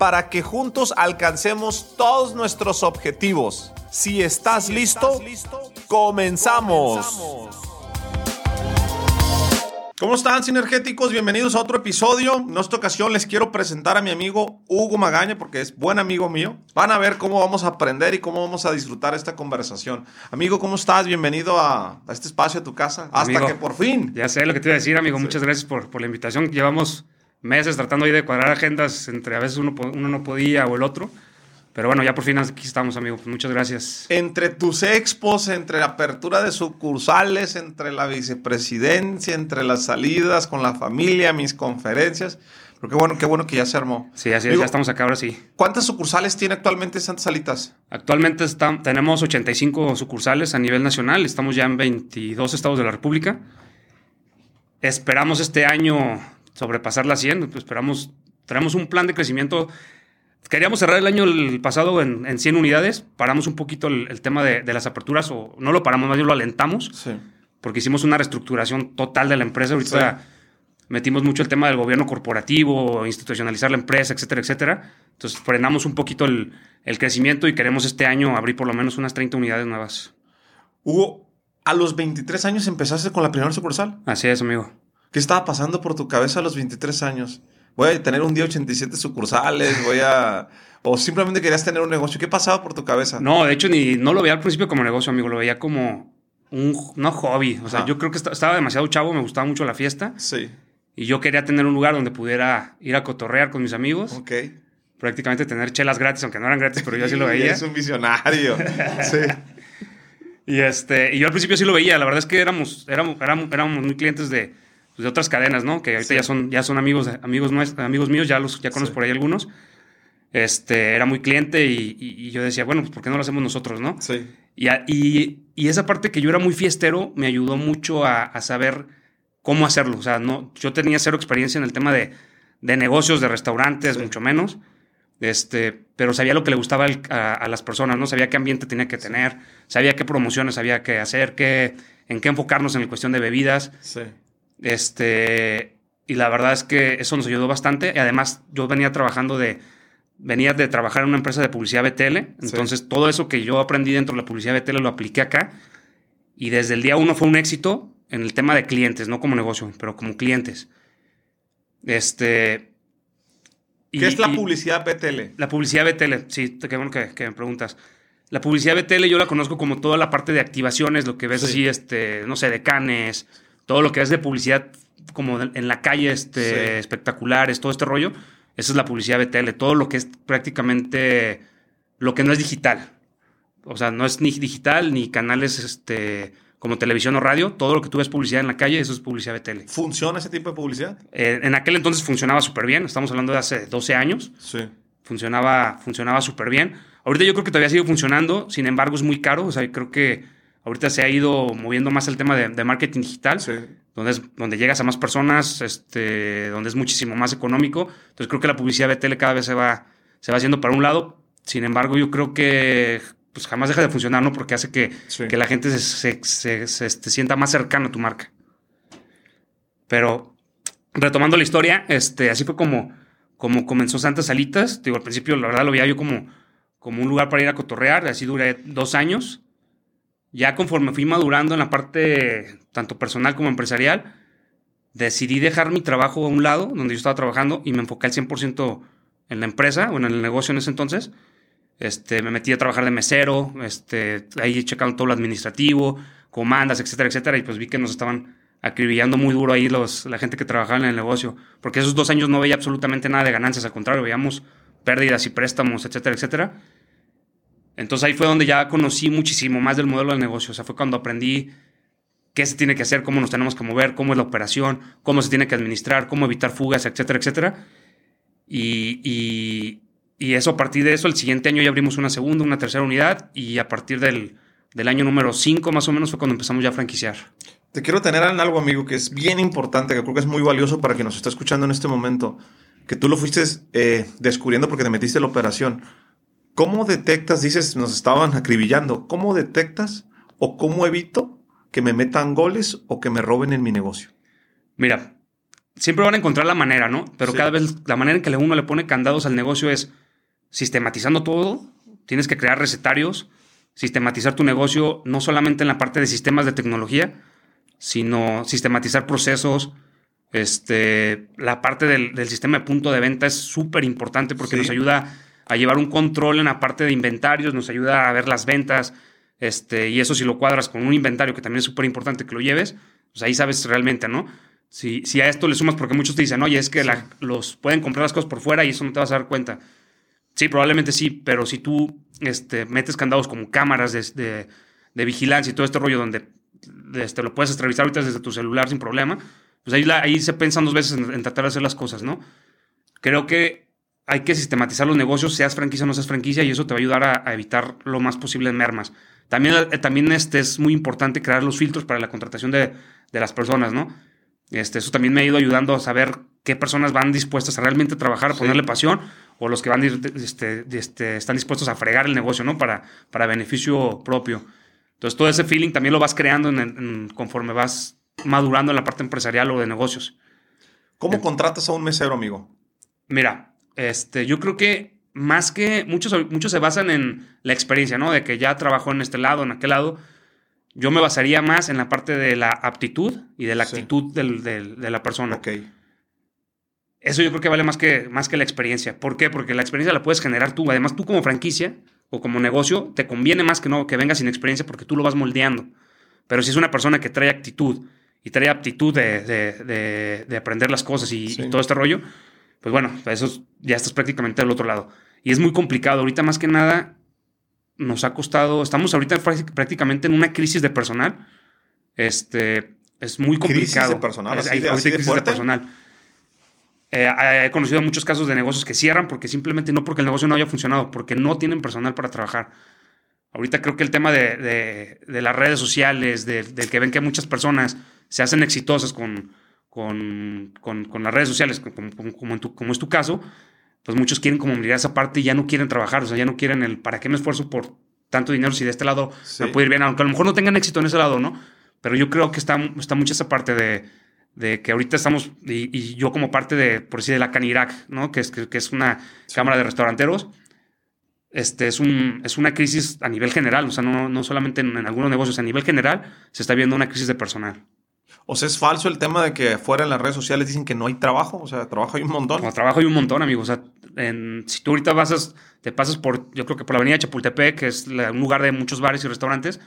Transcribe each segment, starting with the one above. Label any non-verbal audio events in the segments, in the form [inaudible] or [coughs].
para que juntos alcancemos todos nuestros objetivos. Si estás, listo, comenzamos. ¿Cómo están, sinergéticos? Bienvenidos a otro episodio. En esta ocasión les quiero presentar a mi amigo Hugo Magaña, porque es buen amigo mío. Van a ver cómo vamos a aprender y cómo vamos a disfrutar esta conversación. Amigo, ¿cómo estás? Bienvenido a, este espacio, a tu casa. Hasta que por fin. Ya sé lo que te iba a decir, amigo. Muchas gracias por, por, la invitación. Llevamos meses tratando ahí de cuadrar agendas entre a veces uno, uno no podía o el otro. Pero bueno, ya por fin aquí estamos, amigo. Pues muchas gracias. Entre tus expos, entre la apertura de sucursales, entre la vicepresidencia, entre las salidas con la familia, mis conferencias. Pero qué bueno, qué bueno que ya se armó. Sí, así es, ya estamos acá ahora sí. ¿Cuántas sucursales tiene actualmente Santa Salitas? Actualmente tenemos 85 sucursales a nivel nacional. Estamos ya en 22 estados de la República. Esperamos este año sobrepasar las 100. Pues esperamos, tenemos un plan de crecimiento Queríamos cerrar el año el pasado en, en 100 unidades, paramos un poquito el, tema de, las aperturas, o no lo paramos, más bien lo alentamos, porque hicimos una reestructuración total de la empresa. Ahorita metimos mucho el tema del gobierno corporativo, institucionalizar la empresa, etcétera, etcétera. Entonces frenamos un poquito el, el crecimiento y queremos este año abrir por lo menos unas 30 unidades nuevas. Hugo, a los 23 años empezaste con la primera sucursal. Así es, amigo. ¿Qué estaba pasando por tu cabeza a los 23 años? voy a tener un día 87 sucursales, voy a... O simplemente querías tener un negocio. ¿Qué pasaba por tu cabeza? No, de hecho, ni, no lo veía al principio como negocio, amigo. Lo veía como un no hobby. O sea, yo creo que estaba demasiado chavo, me gustaba mucho la fiesta. Sí. Y yo quería tener un lugar donde pudiera ir a cotorrear con mis amigos. Ok. Prácticamente tener chelas gratis, aunque no eran gratis, pero yo así lo [laughs] veía. Es un visionario. sí. [laughs] Y, este, y yo al principio sí lo veía. La verdad es que éramos, éramos, éramos muy clientes de, de otras cadenas, ¿no? Que ahorita ya son, ya son amigos, amigos, amigos míos, ya los ya conozco por ahí algunos. Este, era muy cliente y, yo decía, bueno, pues ¿por qué no lo hacemos nosotros, no? Sí. Y, y, esa parte que yo era muy fiestero me ayudó mucho a, saber cómo hacerlo. O sea, no, yo tenía cero experiencia en el tema de, negocios, de restaurantes, mucho menos. Este, pero sabía lo que le gustaba a, las personas, ¿no? Sabía qué ambiente tenía que tener, sabía qué promociones había que hacer, qué, en qué enfocarnos en la cuestión de bebidas. Sí. Este, y la verdad es que eso nos ayudó bastante. Y además, yo venía trabajando de, venía de trabajar en una empresa de publicidad BTL. Entonces, todo eso que yo aprendí dentro de la publicidad BTL lo apliqué acá. Y desde el día uno fue un éxito en el tema de clientes, no como negocio, pero como clientes. Este. ¿Qué es la publicidad BTL? La publicidad BTL, sí, qué bueno que, me preguntas. La publicidad BTL yo la conozco como toda la parte de activaciones, lo que ves así, este, no sé, de canes, todo lo que es de publicidad como en la calle, este, espectaculares, todo este rollo, esa es la publicidad BTL, todo lo que es prácticamente lo que no es digital. O sea, no es ni digital ni canales este, como televisión o radio, todo lo que tú ves publicidad en la calle, eso es publicidad BTL. ¿Funciona ese tipo de publicidad? Eh, en aquel entonces funcionaba súper bien, estamos hablando de hace 12 años. Sí. Funcionaba, funcionaba súper bien. Ahorita yo creo que todavía sigue funcionando, sin embargo es muy caro, o sea, creo que Ahorita se ha ido moviendo más el tema de, marketing digital, donde, es, donde llegas a más personas, este, donde es muchísimo más económico. Entonces creo que la publicidad de tele cada vez se va, se va haciendo para un lado. Sin embargo, yo creo que pues jamás deja de funcionar, ¿no? Porque hace que, que la gente se, se, se, este, sienta más cercano a tu marca. Pero retomando la historia, este, así fue como, como comenzó Santas Salitas. Digo, al principio, la verdad, lo veía yo como, como un lugar para ir a cotorrear. Así duré dos años. Ya conforme fui madurando en la parte tanto personal como empresarial, decidí dejar mi trabajo a un lado, donde yo estaba trabajando, y me enfoqué al 100% en la empresa o en el negocio en ese entonces. Este, me metí a trabajar de mesero, este, ahí checando todo lo administrativo, comandas, etcétera, etcétera, y pues vi que nos estaban acribillando muy duro ahí los, la gente que trabajaba en el negocio, porque esos dos años no veía absolutamente nada de ganancias, al contrario, veíamos pérdidas y préstamos, etcétera, etcétera. Entonces ahí fue donde ya conocí muchísimo más del modelo del negocio. O sea, fue cuando aprendí qué se tiene que hacer, cómo nos tenemos que mover, cómo es la operación, cómo se tiene que administrar, cómo evitar fugas, etcétera, etcétera. Y, Y eso, a partir de eso, el siguiente año ya abrimos una segunda, una tercera unidad y a partir del, del año número 5 más o menos fue cuando empezamos ya a franquiciar. Te quiero tener en algo, amigo, que es bien importante, que creo que es muy valioso para quien nos está escuchando en este momento, que tú lo fuiste eh, descubriendo porque te metiste en la operación. ¿Cómo detectas, dices, nos estaban acribillando, cómo detectas o cómo evito que me metan goles o que me roben en mi negocio? Mira, siempre van a encontrar la manera, ¿no? Pero cada vez la manera en que uno le pone candados al negocio es sistematizando todo, tienes que crear recetarios, sistematizar tu negocio no solamente en la parte de sistemas de tecnología, sino sistematizar procesos. Este, la parte del, sistema de punto de venta es súper importante porque nos ayuda a llevar un control en la parte de inventarios, nos ayuda a ver las ventas, este, y eso si lo cuadras con un inventario que también es súper importante que lo lleves, pues ahí sabes realmente, ¿no? Si, si a esto le sumas, porque muchos te dicen, oye, es que los pueden comprar las cosas por fuera y eso no te vas a dar cuenta. Sí, probablemente sí, pero si tú este, metes candados como cámaras de, vigilancia y todo este rollo donde este, lo puedes revisar ahorita desde tu celular sin problema, pues ahí, ahí se piensan dos veces en, tratar de hacer las cosas, ¿no? Creo que hay que sistematizar los negocios, seas franquicia o no seas franquicia, y eso te va a ayudar a, evitar lo más posible mermas. También, eh, también este, es muy importante crear los filtros para la contratación de, de las personas, ¿no? Este, eso también me ha ido ayudando a saber qué personas van dispuestas a realmente trabajar, a ponerle pasión, o los que van este, este, están dispuestos a fregar el negocio, ¿no? Para, para beneficio propio. Entonces, todo ese feeling también lo vas creando conforme vas madurando en la parte empresarial o de negocios. ¿Cómo eh, contratas a un mesero, amigo? Mira, este, yo creo que más que muchos, muchos se basan en la experiencia, ¿no? De que ya trabajó en este lado, en aquel lado. Yo me basaría más en la parte de la aptitud y de la actitud de la persona. Ok. Eso yo creo que vale más que, más que la experiencia. ¿Por qué? Porque la experiencia la puedes generar tú. Además, tú como franquicia o como negocio, te conviene más que no que vengas sin experiencia porque tú lo vas moldeando. Pero si es una persona que trae actitud y trae aptitud de, aprender las cosas y, todo este rollo, pues bueno, eso ya estás prácticamente del otro lado. Y es muy complicado. Ahorita más que nada nos ha costado, estamos ahorita prácticamente en una crisis de personal. Este, es muy complicado. Crisis de personal, así crisis de personal. Eh, he conocido muchos casos de negocios que cierran porque simplemente no porque el negocio no haya funcionado, porque no tienen personal para trabajar. Ahorita creo que el tema de, las redes sociales, del que ven que muchas personas se hacen exitosas con, con, las redes sociales, como, como, es tu caso, pues muchos quieren como mirar esa parte y ya no quieren trabajar, o sea, ya no quieren el para qué me esfuerzo por tanto dinero si de este lado me puede ir bien, aunque a lo mejor no tengan éxito en ese lado, ¿no? Pero yo creo que está, está mucho esa parte de, de que ahorita estamos, y, yo como parte de, por decir, de la Canirac, ¿no? que, es, que, es una cámara de restauranteros, este, es, un, es una crisis a nivel general, o sea, no, no solamente en, algunos negocios, a nivel general se está viendo una crisis de personal. O sea, es falso el tema de que fuera en las redes sociales dicen que no hay trabajo, o sea, trabajo hay un montón. No, trabajo hay un montón, amigo, o sea, si tú ahorita vas te pasas por, yo creo que por la avenida Chapultepec, que es un lugar de muchos bares y restaurantes,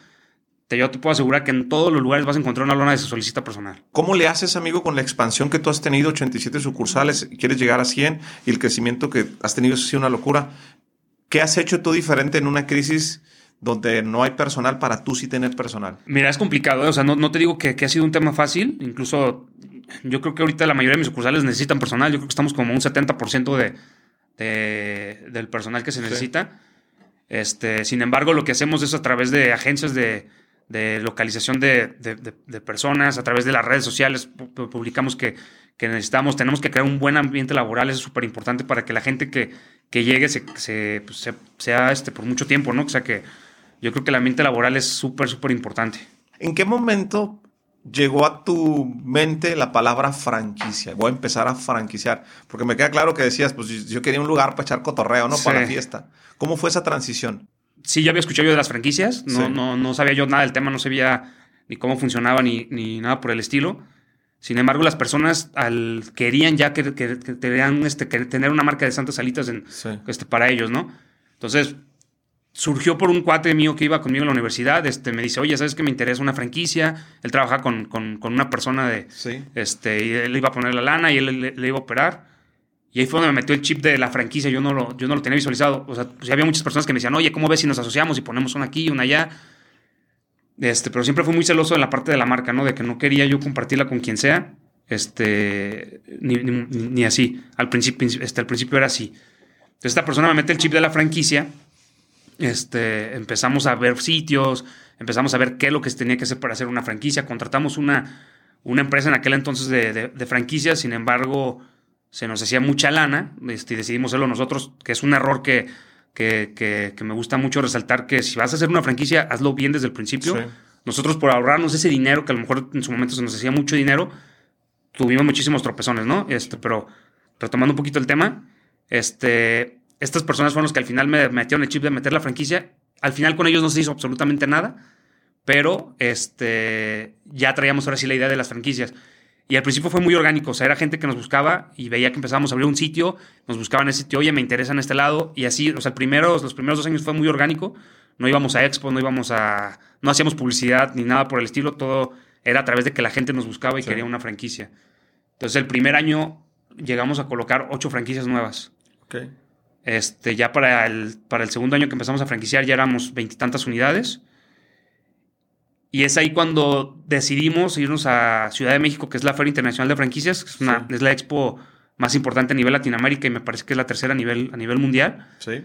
yo te puedo asegurar que en todos los lugares vas a encontrar una lona de solicita personal. ¿Cómo le haces, amigo, con la expansión que tú has tenido, 87 sucursales, quieres llegar a 100 y el crecimiento que has tenido ha sido una locura? ¿Qué has hecho tú diferente en una crisis donde no hay personal para tú sí tener personal? Mira, es complicado, ¿eh? o sea, no, te digo que, ha sido un tema fácil, incluso yo creo que ahorita la mayoría de mis sucursales necesitan personal, yo creo que estamos como un 70% de, de, del personal que se necesita. Este, sin embargo, lo que hacemos es a través de agencias de, de localización de, personas, a través de las redes sociales publicamos que, necesitamos, tenemos que crear un buen ambiente laboral, eso es súper importante para que la gente que, llegue se, pues, sea este, por mucho tiempo, ¿no? O sea que yo creo que el ambiente laboral es súper, súper importante. ¿En qué momento llegó a tu mente la palabra franquicia? Voy a empezar a franquiciar, porque me queda claro que decías, pues yo quería un lugar para echar cotorreo, ¿no? Para la fiesta. ¿Cómo fue esa transición? sí, ya había escuchado yo de las franquicias, no, no, no sabía yo nada del tema, no sabía ni cómo funcionaba ni, ni nada por el estilo. Sin embargo, las personas al, querían ya que, que, este, tener una marca de Santas Salitas en, este, para ellos, ¿no? Entonces, surgió por un cuate mío que iba conmigo a la universidad, este, me dice, oye, ¿sabes que me interesa una franquicia? Él trabaja con, con, con una persona de, este, y él iba a poner la lana y él le iba a operar. Y ahí fue donde me metió el chip de la franquicia, yo no lo, yo no lo tenía visualizado. O sea, pues había muchas personas que me decían, oye, ¿cómo ves si nos asociamos y ponemos una aquí y una allá? Este, pero siempre fui muy celoso de la parte de la marca, ¿no? De que no quería yo compartirla con quien sea. Este, ni, así. Al principio, este, al principio era así. Entonces esta persona me mete el chip de la franquicia, este, empezamos a ver sitios, empezamos a ver qué es lo que se tenía que hacer para hacer una franquicia, contratamos una, una empresa en aquel entonces de, de, franquicias, sin embargo, se nos hacía mucha lana este, y decidimos hacerlo nosotros, que es un error que, que, que, me gusta mucho resaltar, que si vas a hacer una franquicia, hazlo bien desde el principio. Nosotros por ahorrarnos ese dinero, que a lo mejor en su momento se nos hacía mucho dinero, tuvimos muchísimos tropezones, ¿no? Este, pero retomando un poquito el tema, este, estas personas fueron los que al final me metieron el chip de meter la franquicia. Al final con ellos no se hizo absolutamente nada, pero este, ya traíamos ahora sí la idea de las franquicias. Y al principio fue muy orgánico, o sea, era gente que nos buscaba y veía que empezábamos a abrir un sitio, nos buscaban ese sitio, oye, me interesa en este lado, y así, o sea, primeros, los primeros dos años fue muy orgánico, no íbamos a Expo, no íbamos a, no hacíamos publicidad ni nada por el estilo, todo era a través de que la gente nos buscaba y quería una franquicia. Entonces el primer año llegamos a colocar ocho franquicias nuevas. Okay. Este, ya para el, para el segundo año que empezamos a franquiciar ya éramos veintitantas unidades. Y es ahí cuando decidimos irnos a Ciudad de México, que es la Feria Internacional de Franquicias, que es, una, es la expo más importante a nivel Latinoamérica y me parece que es la tercera a nivel, a nivel mundial. Sí.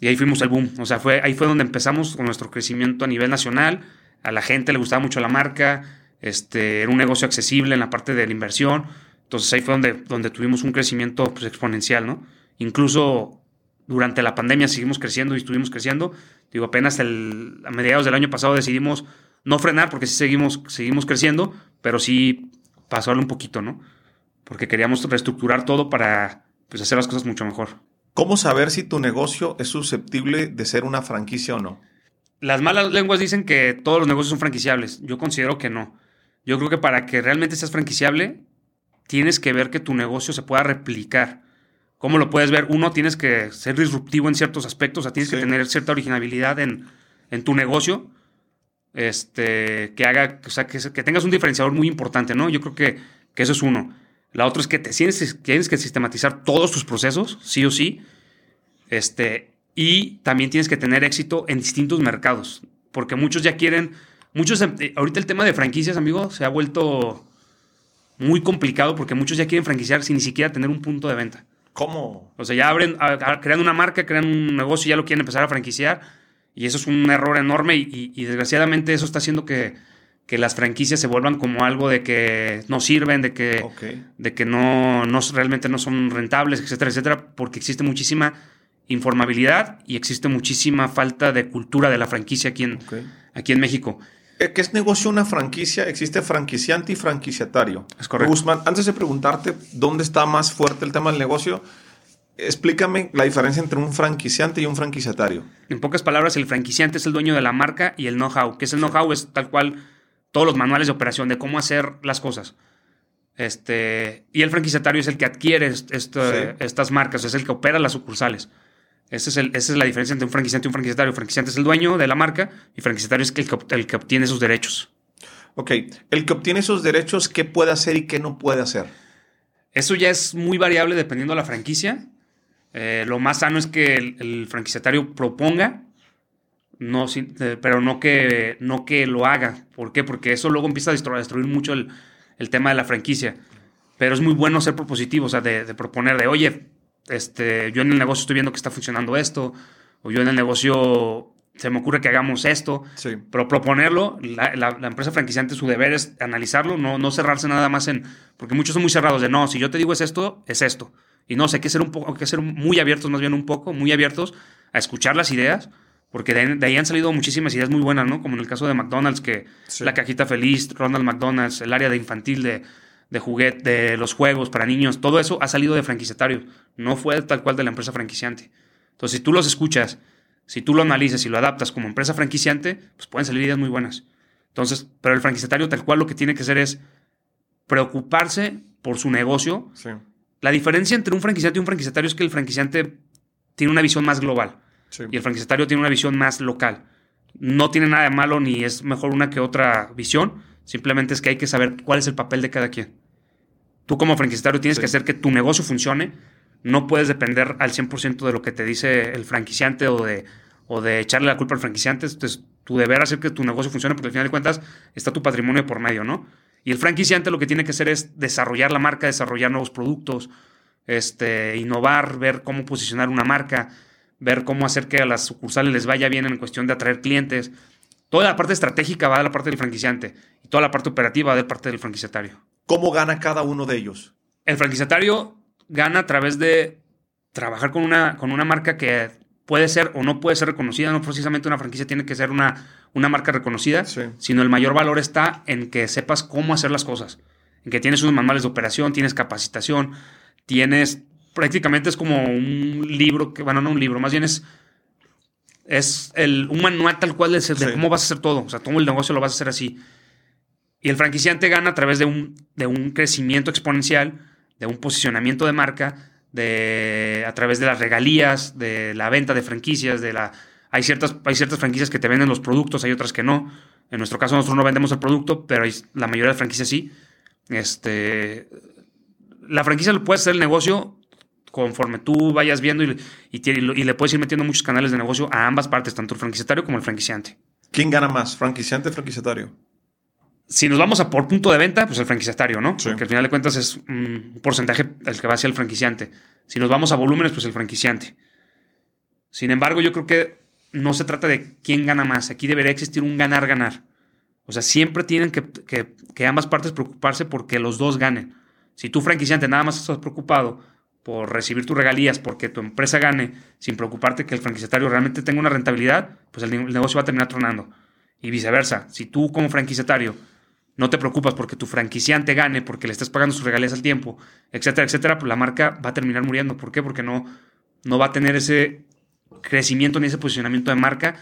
Y ahí fuimos al boom. O sea, fue, ahí fue donde empezamos con nuestro crecimiento a nivel nacional. A la gente le gustaba mucho la marca. Este, era un negocio accesible en la parte de la inversión. Entonces ahí fue donde, donde tuvimos un crecimiento pues, exponencial, ¿no? Incluso durante la pandemia seguimos creciendo y estuvimos creciendo. Digo, apenas el, a mediados del año pasado decidimos no frenar porque sí seguimos, seguimos creciendo, pero sí pasarlo un poquito, ¿no? Porque queríamos reestructurar todo para pues, hacer las cosas mucho mejor. ¿Cómo saber si tu negocio es susceptible de ser una franquicia o no? Las malas lenguas dicen que todos los negocios son franquiciables. Yo considero que no. Yo creo que para que realmente seas franquiciable, tienes que ver que tu negocio se pueda replicar. ¿Cómo lo puedes ver? Uno, tienes que ser disruptivo en ciertos aspectos, o sea, tienes que tener cierta originalidad en, en, tu negocio, este, que haga, o sea, que, que, tengas un diferenciador muy importante, ¿no? Yo creo que, que eso es uno. La otra es que te, tienes, tienes que sistematizar todos tus procesos, sí o sí, este, y también tienes que tener éxito en distintos mercados, porque muchos ya quieren, muchos, eh, ahorita el tema de franquicias, amigo, se ha vuelto muy complicado porque muchos ya quieren franquiciar sin ni siquiera tener un punto de venta. ¿Cómo? O sea, ya abren, crean una marca, crean un negocio y ya lo quieren empezar a franquiciar. Y eso es un error enorme y, desgraciadamente eso está haciendo que, que, las franquicias se vuelvan como algo de que no sirven, de que, de que no, no, realmente no son rentables, etcétera, etcétera, porque existe muchísima informabilidad y existe muchísima falta de cultura de la franquicia aquí en, aquí en México. ¿Qué es negocio una franquicia? Existe franquiciante y franquiciatario. Es correcto. Guzmán, antes de preguntarte dónde está más fuerte el tema del negocio, explícame la diferencia entre un franquiciante y un franquiciatario. En pocas palabras, el franquiciante es el dueño de la marca y el know-how. ¿Qué es el know-how? Es tal cual todos los manuales de operación de cómo hacer las cosas. Este, y el franquiciatario es el que adquiere estas marcas, es el que opera las sucursales. Esa es, la diferencia entre un franquiciante y un franquiciatario. El franquiciante es el dueño de la marca y el franquiciatario es el que, el que obtiene esos derechos. Ok, el que obtiene esos derechos, ¿qué puede hacer y qué no puede hacer? Eso ya es muy variable dependiendo de la franquicia. Eh, lo más sano es que el, franquiciatario proponga, no, eh, pero no que, no que lo haga. ¿Por qué? Porque eso luego empieza a destruir, mucho el, tema de la franquicia. Pero es muy bueno ser propositivo, o sea, de, de proponer de, oye, este, yo en el negocio estoy viendo que está funcionando esto, o yo en el negocio se me ocurre que hagamos esto, pero proponerlo, la, empresa franquiciante su deber es analizarlo, no, no cerrarse nada más en, porque muchos son muy cerrados de, no, si yo te digo es esto, es esto. Y no, sé, hay que ser un poco, hay que ser muy abiertos, más bien un poco, muy abiertos a escuchar las ideas, porque de, ahí han salido muchísimas ideas muy buenas, ¿no? Como en el caso de McDonald's, que la cajita feliz, Ronald McDonald's, el área de infantil de, de juguete, de los juegos para niños, todo eso ha salido de franquiciatario, no fue tal cual de la empresa franquiciante. Entonces, si tú los escuchas, si tú lo analizas y lo adaptas como empresa franquiciante, pues pueden salir ideas muy buenas. Entonces, pero el franquiciatario tal cual lo que tiene que hacer es preocuparse por su negocio. La diferencia entre un franquiciante y un franquiciatario es que el franquiciante tiene una visión más global y el franquiciatario tiene una visión más local. No tiene nada de malo ni es mejor una que otra visión, simplemente es que hay que saber cuál es el papel de cada quien. Tú como franquiciatario tienes que hacer que tu negocio funcione. No puedes depender al 100% de lo que te dice el franquiciante o de, o de echarle la culpa al franquiciante. Entonces, tu deber hacer que tu negocio funcione porque al final de cuentas está tu patrimonio por medio, ¿no? Y el franquiciante lo que tiene que hacer es desarrollar la marca, desarrollar nuevos productos, este, innovar, ver cómo posicionar una marca, ver cómo hacer que a las sucursales les vaya bien en cuestión de atraer clientes. Toda la parte estratégica va de la parte del franquiciante y toda la parte operativa va de parte del franquiciatario. ¿Cómo gana cada uno de ellos? El franquiciatario gana a través de trabajar con una, con una marca que puede ser o no puede ser reconocida. No precisamente una franquicia tiene que ser una, una marca reconocida, sino el mayor valor está en que sepas cómo hacer las cosas. En que tienes unos manuales de operación, tienes capacitación, tienes prácticamente es como un libro, que, bueno, no un libro, más bien es, es el, un manual tal cual de, cómo vas a hacer todo. O sea, todo el negocio lo vas a hacer así. Y el franquiciante gana a través de un, de un crecimiento exponencial, de un posicionamiento de marca, de, a través de las regalías, de la venta de franquicias, de la... Hay ciertas, hay ciertas franquicias que te venden los productos, hay otras que no. En nuestro caso nosotros no vendemos el producto, pero la mayoría de franquicias sí. Este, la franquicia lo puede hacer el negocio conforme tú vayas viendo y, y, le puedes ir metiendo muchos canales de negocio a ambas partes, tanto el franquiciatario como el franquiciante. ¿Quién gana más, franquiciante o franquiciatario? Si nos vamos a por punto de venta, pues el franquiciatario, ¿no? Porque al final de cuentas es un porcentaje el que va hacia el franquiciante. Si nos vamos a volúmenes, pues el franquiciante. Sin embargo, yo creo que no se trata de quién gana más. Aquí debería existir un ganar-ganar. O sea, siempre tienen que, que, que ambas partes preocuparse porque los dos ganen. Si tú, franquiciante, nada más estás preocupado por recibir tus regalías, porque tu empresa gane, sin preocuparte que el franquiciatario realmente tenga una rentabilidad, pues el, negocio va a terminar tronando. Y viceversa, si tú como franquiciatario no te preocupas porque tu franquiciante gane, porque le estás pagando sus regalías al tiempo, etcétera, etcétera, pues la marca va a terminar muriendo. ¿Por qué? Porque no, no va a tener ese crecimiento ni ese posicionamiento de marca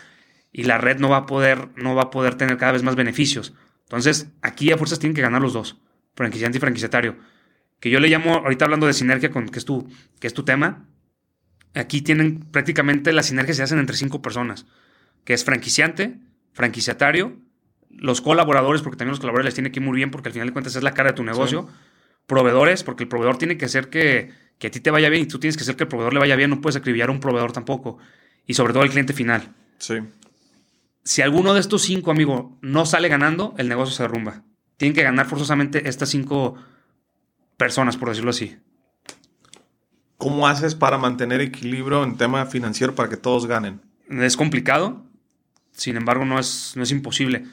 y la red no va a poder, no va a poder tener cada vez más beneficios. Entonces, aquí a fuerzas tienen que ganar los dos, franquiciante y franquiciatario que yo le llamo, ahorita hablando de sinergia, con, que, es tu, es tu tema, aquí tienen prácticamente las sinergias se hacen entre cinco personas, que es franquiciante, franquiciatario, los colaboradores, porque también los colaboradores les tiene que ir muy bien, porque al final de cuentas es la cara de tu negocio, proveedores, porque el proveedor tiene que hacer que, que, a ti te vaya bien y tú tienes que hacer que el proveedor le vaya bien, no puedes acribillar a un proveedor tampoco, y sobre todo el cliente final. Sí. Si alguno de estos cinco, amigo, no sale ganando, el negocio se derrumba. Tienen que ganar forzosamente estas cinco personas, por decirlo así. ¿Cómo haces para mantener equilibrio en tema financiero para que todos ganen? Es complicado, sin embargo no es, no es imposible.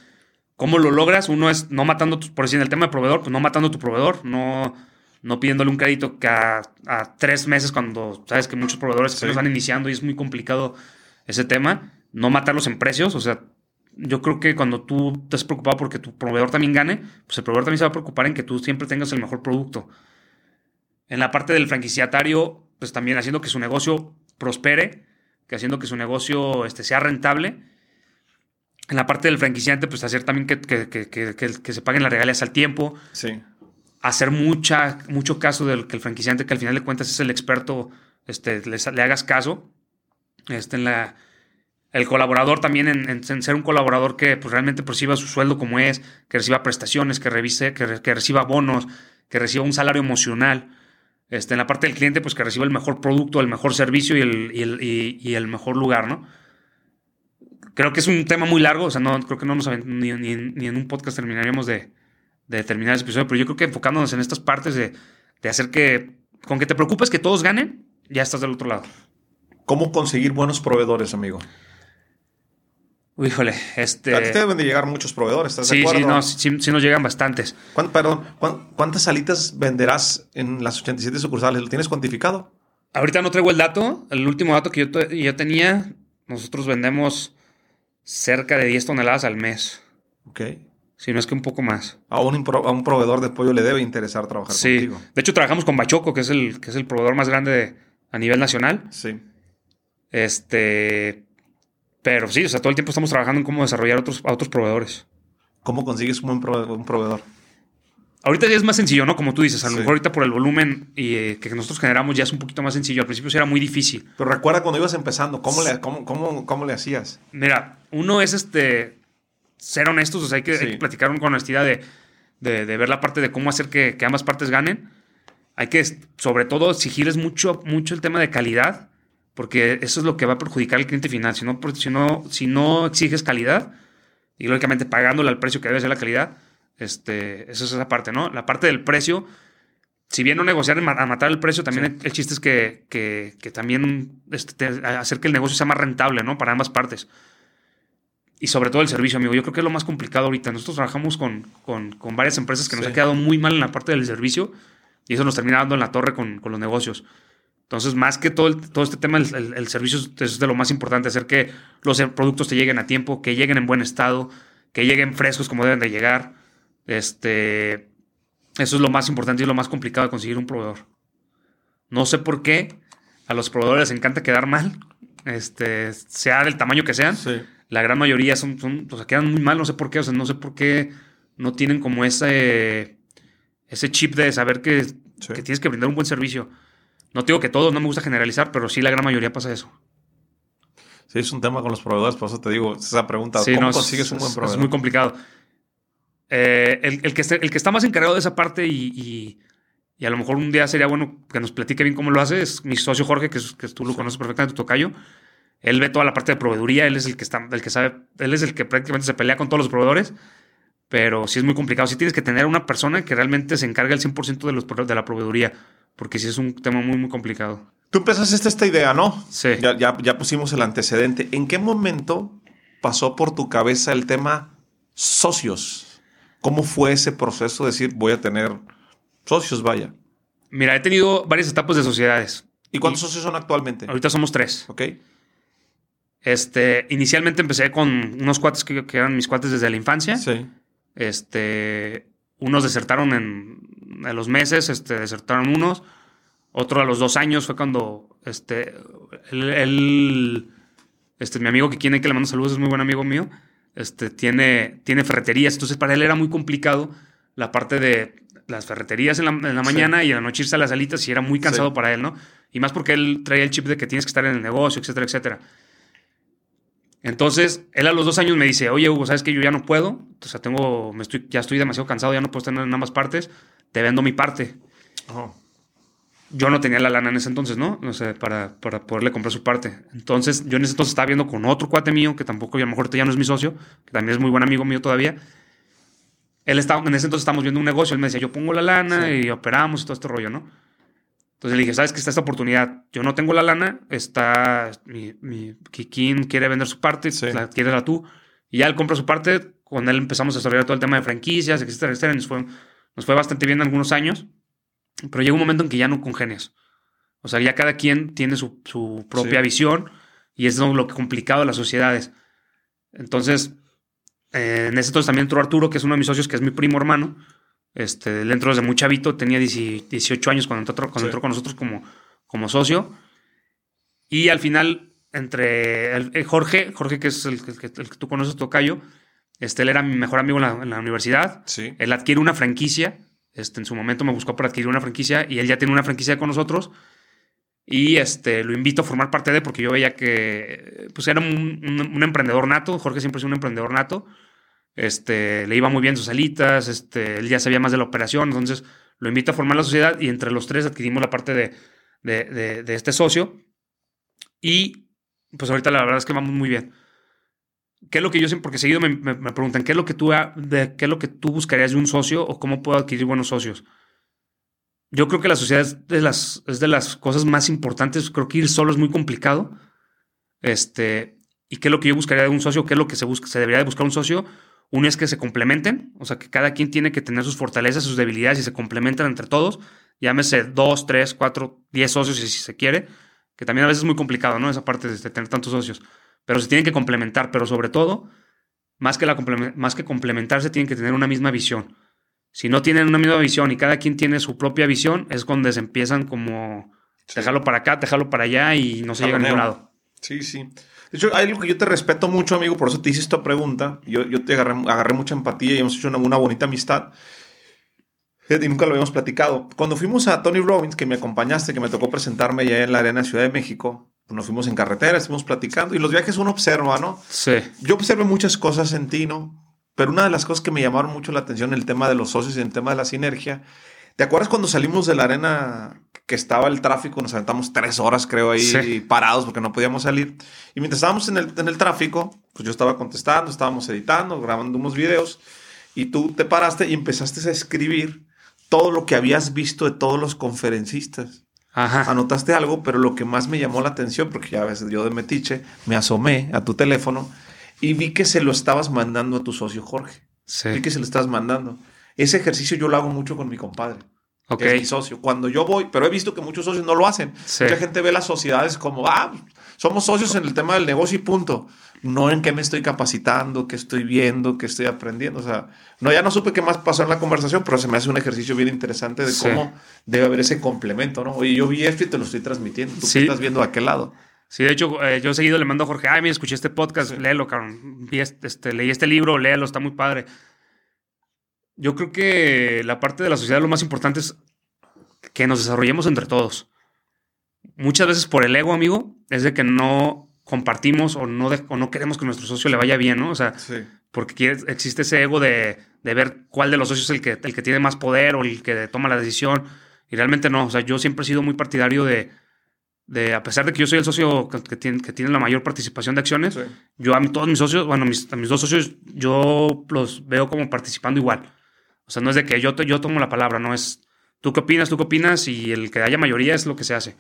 ¿Cómo lo logras? Uno es no matando, por decir, en el tema de proveedor, pues no matando a tu proveedor, no, no pidiéndole un crédito que a, tres meses cuando sabes que muchos proveedores se están iniciando y es muy complicado ese tema, no matarlos en precios, o sea, yo creo que cuando tú estás preocupado porque tu proveedor también gane, pues el proveedor también se va a preocupar en que tú siempre tengas el mejor producto. En la parte del franquiciatario, pues también haciendo que su negocio prospere, que haciendo que su negocio este, sea rentable. En la parte del franquiciante, pues hacer también que, que, se paguen las regalías al tiempo. Sí. Hacer mucha, mucho caso del que el franquiciante, que al final de cuentas es el experto, este, le, le hagas caso. Este, en la, el colaborador también en, ser un colaborador que pues, realmente perciba su sueldo como es, que reciba prestaciones, que, revise, que, reciba bonos, que reciba un salario emocional. Este, en la parte del cliente, pues que reciba el mejor producto, el mejor servicio y el, y el, mejor lugar, ¿no? Creo que es un tema muy largo, o sea, no, creo que no nos ni, ni, ni en un podcast terminaríamos de, de, terminar ese episodio, pero yo creo que enfocándonos en estas partes de, de hacer que, con que te preocupes que todos ganen, ya estás del otro lado. ¿Cómo conseguir buenos proveedores, amigo? Híjole, este... A ti te deben de llegar muchos proveedores, ¿estás sí, de acuerdo? Sí, sí, sí, nos llegan bastantes. perdón, ¿cuántas salitas venderás en las 87 sucursales? ¿Lo tienes cuantificado? Ahorita no traigo el dato. El último dato que yo, yo tenía, nosotros vendemos cerca de 10 toneladas al mes. Ok. Si no es que un poco más. A un, a un proveedor de pollo le debe interesar trabajar sí. contigo. De hecho, trabajamos con Bachoco, que es el, que es el proveedor más grande a nivel nacional. Sí. Este pero sí, o sea, todo el tiempo estamos trabajando en cómo desarrollar otros, a otros proveedores. ¿Cómo consigues un buen un proveedor? Ahorita ya es más sencillo, ¿no? Como tú dices, a lo mejor ahorita por el volumen y, eh, que nosotros generamos ya es un poquito más sencillo. Al principio sí era muy difícil. Pero recuerda cuando ibas empezando, ¿cómo le, cómo, cómo, cómo le hacías? Mira, uno es este ser honestos, o sea, hay que, platicar con honestidad de, de, ver la parte de cómo hacer que, que, ambas partes ganen. Hay que, sobre todo, exigirles mucho, mucho el tema de calidad porque eso es lo que va a perjudicar al cliente final. Si no, si no, si no exiges calidad, y lógicamente pagándole al precio que debe ser la calidad, este, eso es esa parte, ¿no? La parte del precio, si bien no negociar a matar el precio, también el, chiste es que, que, también este, hacer que el negocio sea más rentable, ¿no? Para ambas partes. Y sobre todo el servicio, amigo. Yo creo que es lo más complicado ahorita. Nosotros trabajamos con, con, varias empresas que nos han quedado muy mal en la parte del servicio y eso nos termina dando en la torre con, con los negocios. Entonces, más que todo, todo este tema, el, el, servicio es de lo más importante, hacer que los productos te lleguen a tiempo, que lleguen en buen estado, que lleguen frescos como deben de llegar. Este, eso es lo más importante y lo más complicado de conseguir un proveedor. No sé por qué a los proveedores les encanta quedar mal, este, sea del tamaño que sean. La gran mayoría son, son, o sea, quedan muy mal, no sé por qué, o sea, no sé por qué no tienen como ese, ese chip de saber que, que tienes que brindar un buen servicio. No digo que todos, no me gusta generalizar, pero sí la gran mayoría pasa eso. Sí, es un tema con los proveedores, por eso te digo esa pregunta. ¿Cómo consigues un buen proveedor? Es muy complicado. Eh, el, que el que está más encargado de esa parte y, a lo mejor un día sería bueno que nos platique bien cómo lo hace es mi socio Jorge, que, que tú lo conoces perfectamente, tu tocayo. Él ve toda la parte de proveeduría, él es el que está, el que sabe, él es el que prácticamente se pelea con todos los proveedores, pero sí es muy complicado. Sí tienes que tener una persona que realmente se encargue al 100% de, los, de la proveeduría, porque sí es un tema muy, muy complicado. Tú empezaste esta idea, ¿no? Sí. Ya, ya, ya pusimos el antecedente. ¿En qué momento pasó por tu cabeza el tema socios? ¿Cómo fue ese proceso de decir voy a tener socios, vaya? Mira, he tenido varias etapas de sociedades. ¿Y cuántos socios son actualmente? Ahorita somos tres. Ok. Este, inicialmente empecé con unos cuates que, eran mis cuates desde la infancia. Sí. Este, unos desertaron en, los meses, este, desertaron unos. Otro a los dos años fue cuando, este, él, este, mi amigo que tiene que le mando saludos, es muy buen amigo mío este, tiene, tiene ferreterías. Entonces, para él era muy complicado la parte de las ferreterías en la, mañana y a la noche irse a las salitas y era muy cansado para él, ¿no? Y más porque él traía el chip de que tienes que estar en el negocio, etcétera, etcétera. Entonces, él a los dos años me dice, oye, Hugo, ¿sabes que yo ya no puedo? O sea, tengo, me estoy, ya estoy demasiado cansado, ya no puedo estar en ambas partes, te vendo mi parte. Oh yo no tenía la lana en ese entonces, ¿no? No sé, para, para poderle comprar su parte. Entonces, yo en ese entonces estaba viendo con otro cuate mío, que tampoco, a lo mejor ya no es mi socio, que también es muy buen amigo mío todavía. Él estaba, en ese entonces estábamos viendo un negocio, él me decía, yo pongo la lana y operamos y todo este rollo, ¿no? Entonces le dije, ¿sabes que está esta oportunidad? Yo no tengo la lana, está, mi, mi Kikín quiere vender su parte, la, quiere la tú. Y ya él compra su parte, con él empezamos a desarrollar todo el tema de franquicias, etcétera, etcétera. Nos fue, nos fue bastante bien algunos años. Pero llega un momento en que ya no congenias. O sea, ya cada quien tiene su, propia visión y es lo complicado de las sociedades. Entonces, eh, en ese entonces también entró Arturo, que es uno de mis socios, que es mi primo hermano. Este, él entró desde muy chavito, tenía 18 años cuando entró, cuando entró con nosotros como, como socio. Y al final, entre el, Jorge, Jorge, que es el, que tú conoces, Tocayo, este, él era mi mejor amigo en la, en la universidad. Sí. Él adquiere una franquicia este, en su momento me buscó para adquirir una franquicia y él ya tiene una franquicia con nosotros. Y este, lo invito a formar parte de porque yo veía que pues era un, emprendedor nato. Jorge siempre es un emprendedor nato. Este, le iba muy bien sus alitas, este, él ya sabía más de la operación, entonces lo invito a formar la sociedad y entre los tres adquirimos la parte de, de, de este socio. Y pues ahorita la verdad es que vamos muy bien. ¿Qué es lo que yo siempre, porque seguido me, me, preguntan, ¿qué es, lo que tú, de, ¿qué es lo que tú buscarías de un socio o cómo puedo adquirir buenos socios? Yo creo que la sociedad es de las, es de las cosas más importantes. Creo que ir solo es muy complicado. Este, ¿Y qué es lo que yo buscaría de un socio? ¿Qué es lo que se, busca, se debería de buscar un socio? Uno es que se complementen, o sea, que cada quien tiene que tener sus fortalezas, sus debilidades y se complementan entre todos. Llámese dos, tres, cuatro, diez socios si, si se quiere, que también a veces es muy complicado, ¿no? Esa parte de tener tantos socios pero se tienen que complementar, pero sobre todo, más que, la más que complementarse, tienen que tener una misma visión. Si no tienen una misma visión y cada quien tiene su propia visión, es cuando se empiezan como dejarlo para acá, dejarlo para allá y no se llega a ningún lado. Sí, sí. De hecho, hay algo que yo te respeto mucho, amigo, por eso te hice esta pregunta. Yo, yo te agarré, agarré, mucha empatía y hemos hecho una, una bonita amistad. Y nunca lo habíamos platicado. Cuando fuimos a Tony Robbins, que me acompañaste, que me tocó presentarme ya en la Arena Ciudad de México, nos fuimos en carretera, estuvimos platicando y los viajes uno observa, ¿no? Sí. Yo observé muchas cosas en ti, ¿no? Pero una de las cosas que me llamaron mucho la atención, el tema de los socios y el tema de la sinergia. ¿Te acuerdas cuando salimos de la arena que estaba el tráfico? Nos aventamos tres horas, creo, ahí parados porque no podíamos salir. Y mientras estábamos en el, en el tráfico, pues yo estaba contestando, estábamos editando, grabando unos videos. Y tú te paraste y empezaste a escribir todo lo que habías visto de todos los conferencistas. Ajá. Anotaste algo, pero lo que más me llamó la atención, porque ya a veces yo de metiche, me asomé a tu teléfono y vi que se lo estabas mandando a tu socio Jorge. Sí. Vi que se lo estabas mandando. Ese ejercicio yo lo hago mucho con mi compadre. Ok. es mi socio. Cuando yo voy, pero he visto que muchos socios no lo hacen. Mucha gente ve las sociedades como, ah, somos socios en el tema del negocio y punto. No en qué me estoy capacitando, qué estoy viendo, qué estoy aprendiendo. O sea, no, ya no supe qué más pasó en la conversación, pero se me hace un ejercicio bien interesante de cómo debe haber ese complemento, ¿no? Oye, yo vi esto y te lo estoy transmitiendo. Tú estás viendo a aquel lado. Sí, de hecho, eh, yo seguido le mando a Jorge, ay, mira, escuché este podcast, léelo, cabrón. Este, este, leí este libro, léelo, está muy padre. Yo creo que la parte de la sociedad lo más importante es que nos desarrollemos entre todos. Muchas veces por el ego, amigo, es de que no compartimos o no, no queremos que nuestro socio le vaya bien, ¿no? O sea, porque existe ese ego de, ver cuál de los socios es el que, el que tiene más poder o el que toma la decisión. Y realmente no. O sea, yo siempre he sido muy partidario de, de a pesar de que yo soy el socio que, tiene, que tiene, la mayor participación de acciones, yo a todos mis socios, bueno, mis, a mis dos socios, yo los veo como participando igual. O sea, no es de que yo, yo tomo la palabra, no es tú qué opinas, tú qué opinas y el que haya mayoría es lo que se hace.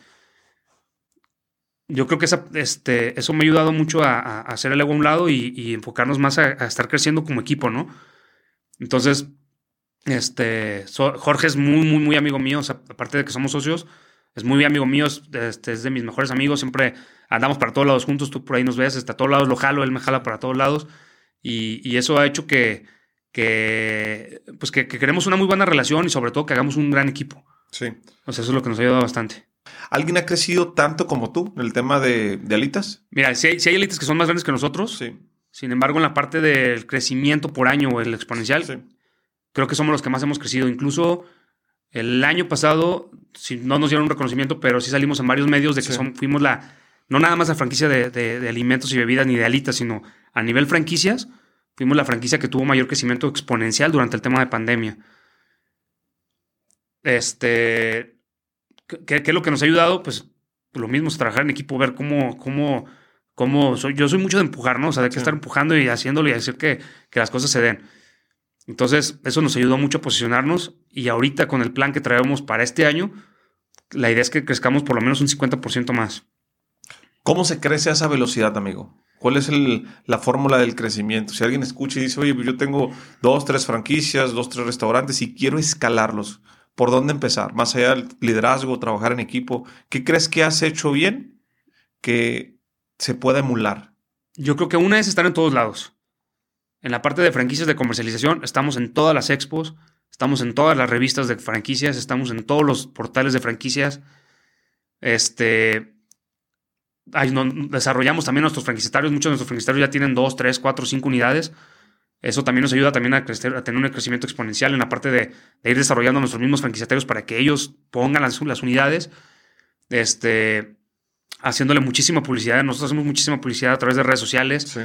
Yo creo que este, eso me ha ayudado mucho a, hacer el ego a un lado y, enfocarnos más a, estar creciendo como equipo, ¿no? Entonces, este, Jorge es muy, muy, muy amigo mío, o sea, aparte de que somos socios, es muy amigo mío, este, es de mis mejores amigos, siempre andamos para todos lados juntos, tú por ahí nos ves, hasta todos lados lo jalo, él me jala para todos lados, y, eso ha hecho que, que pues que, queremos una muy buena relación y sobre todo que hagamos un gran equipo. Sí. O sea, eso es lo que nos ha ayudado bastante. ¿Alguien ha crecido tanto como tú en el tema de, alitas? Mira, si hay, si hay, alitas que son más grandes que nosotros. Sí. Sin embargo, en la parte del crecimiento por año o el exponencial, creo que somos los que más hemos crecido. Incluso el año pasado, si no nos dieron un reconocimiento, pero sí salimos en varios medios de que fuimos la, no nada más la franquicia de, de, alimentos y bebidas ni de alitas, sino a nivel franquicias, Fuimos la franquicia que tuvo mayor crecimiento exponencial durante el tema de pandemia. Este, ¿qué, es lo que nos ha ayudado? Pues lo mismo es trabajar en equipo, ver cómo, cómo, cómo soy. Yo soy mucho de empujar, ¿no? O sea, de que estar empujando y haciéndolo y hacer que, que las cosas se den. Entonces, eso nos ayudó mucho a posicionarnos y ahorita con el plan que traemos para este año, la idea es que crezcamos por lo menos un 50% más. ¿Cómo se crece a esa velocidad, amigo? ¿Cuál es la fórmula del crecimiento? Si alguien escucha y dice, oye, pues yo tengo dos, tres franquicias, dos, tres restaurantes y quiero escalarlos, ¿por dónde empezar? Más allá del liderazgo, trabajar en equipo, ¿qué crees que has hecho bien que se pueda emular? Yo creo que una es estar en todos lados. En la parte de franquicias de comercialización, estamos en todas las expos, estamos en todas las revistas de franquicias, estamos en todos los portales de franquicias. Este, desarrollamos también nuestros franquiciatarios. Muchos de nuestros franquiciatarios ya tienen dos, tres, cuatro, cinco unidades. Eso también nos ayuda también a, crecer, a tener un crecimiento exponencial en la parte de, ir desarrollando nuestros mismos franquiciatarios para que ellos pongan las, las, unidades, este, haciéndole muchísima publicidad. Nosotros hacemos muchísima publicidad a través de redes sociales.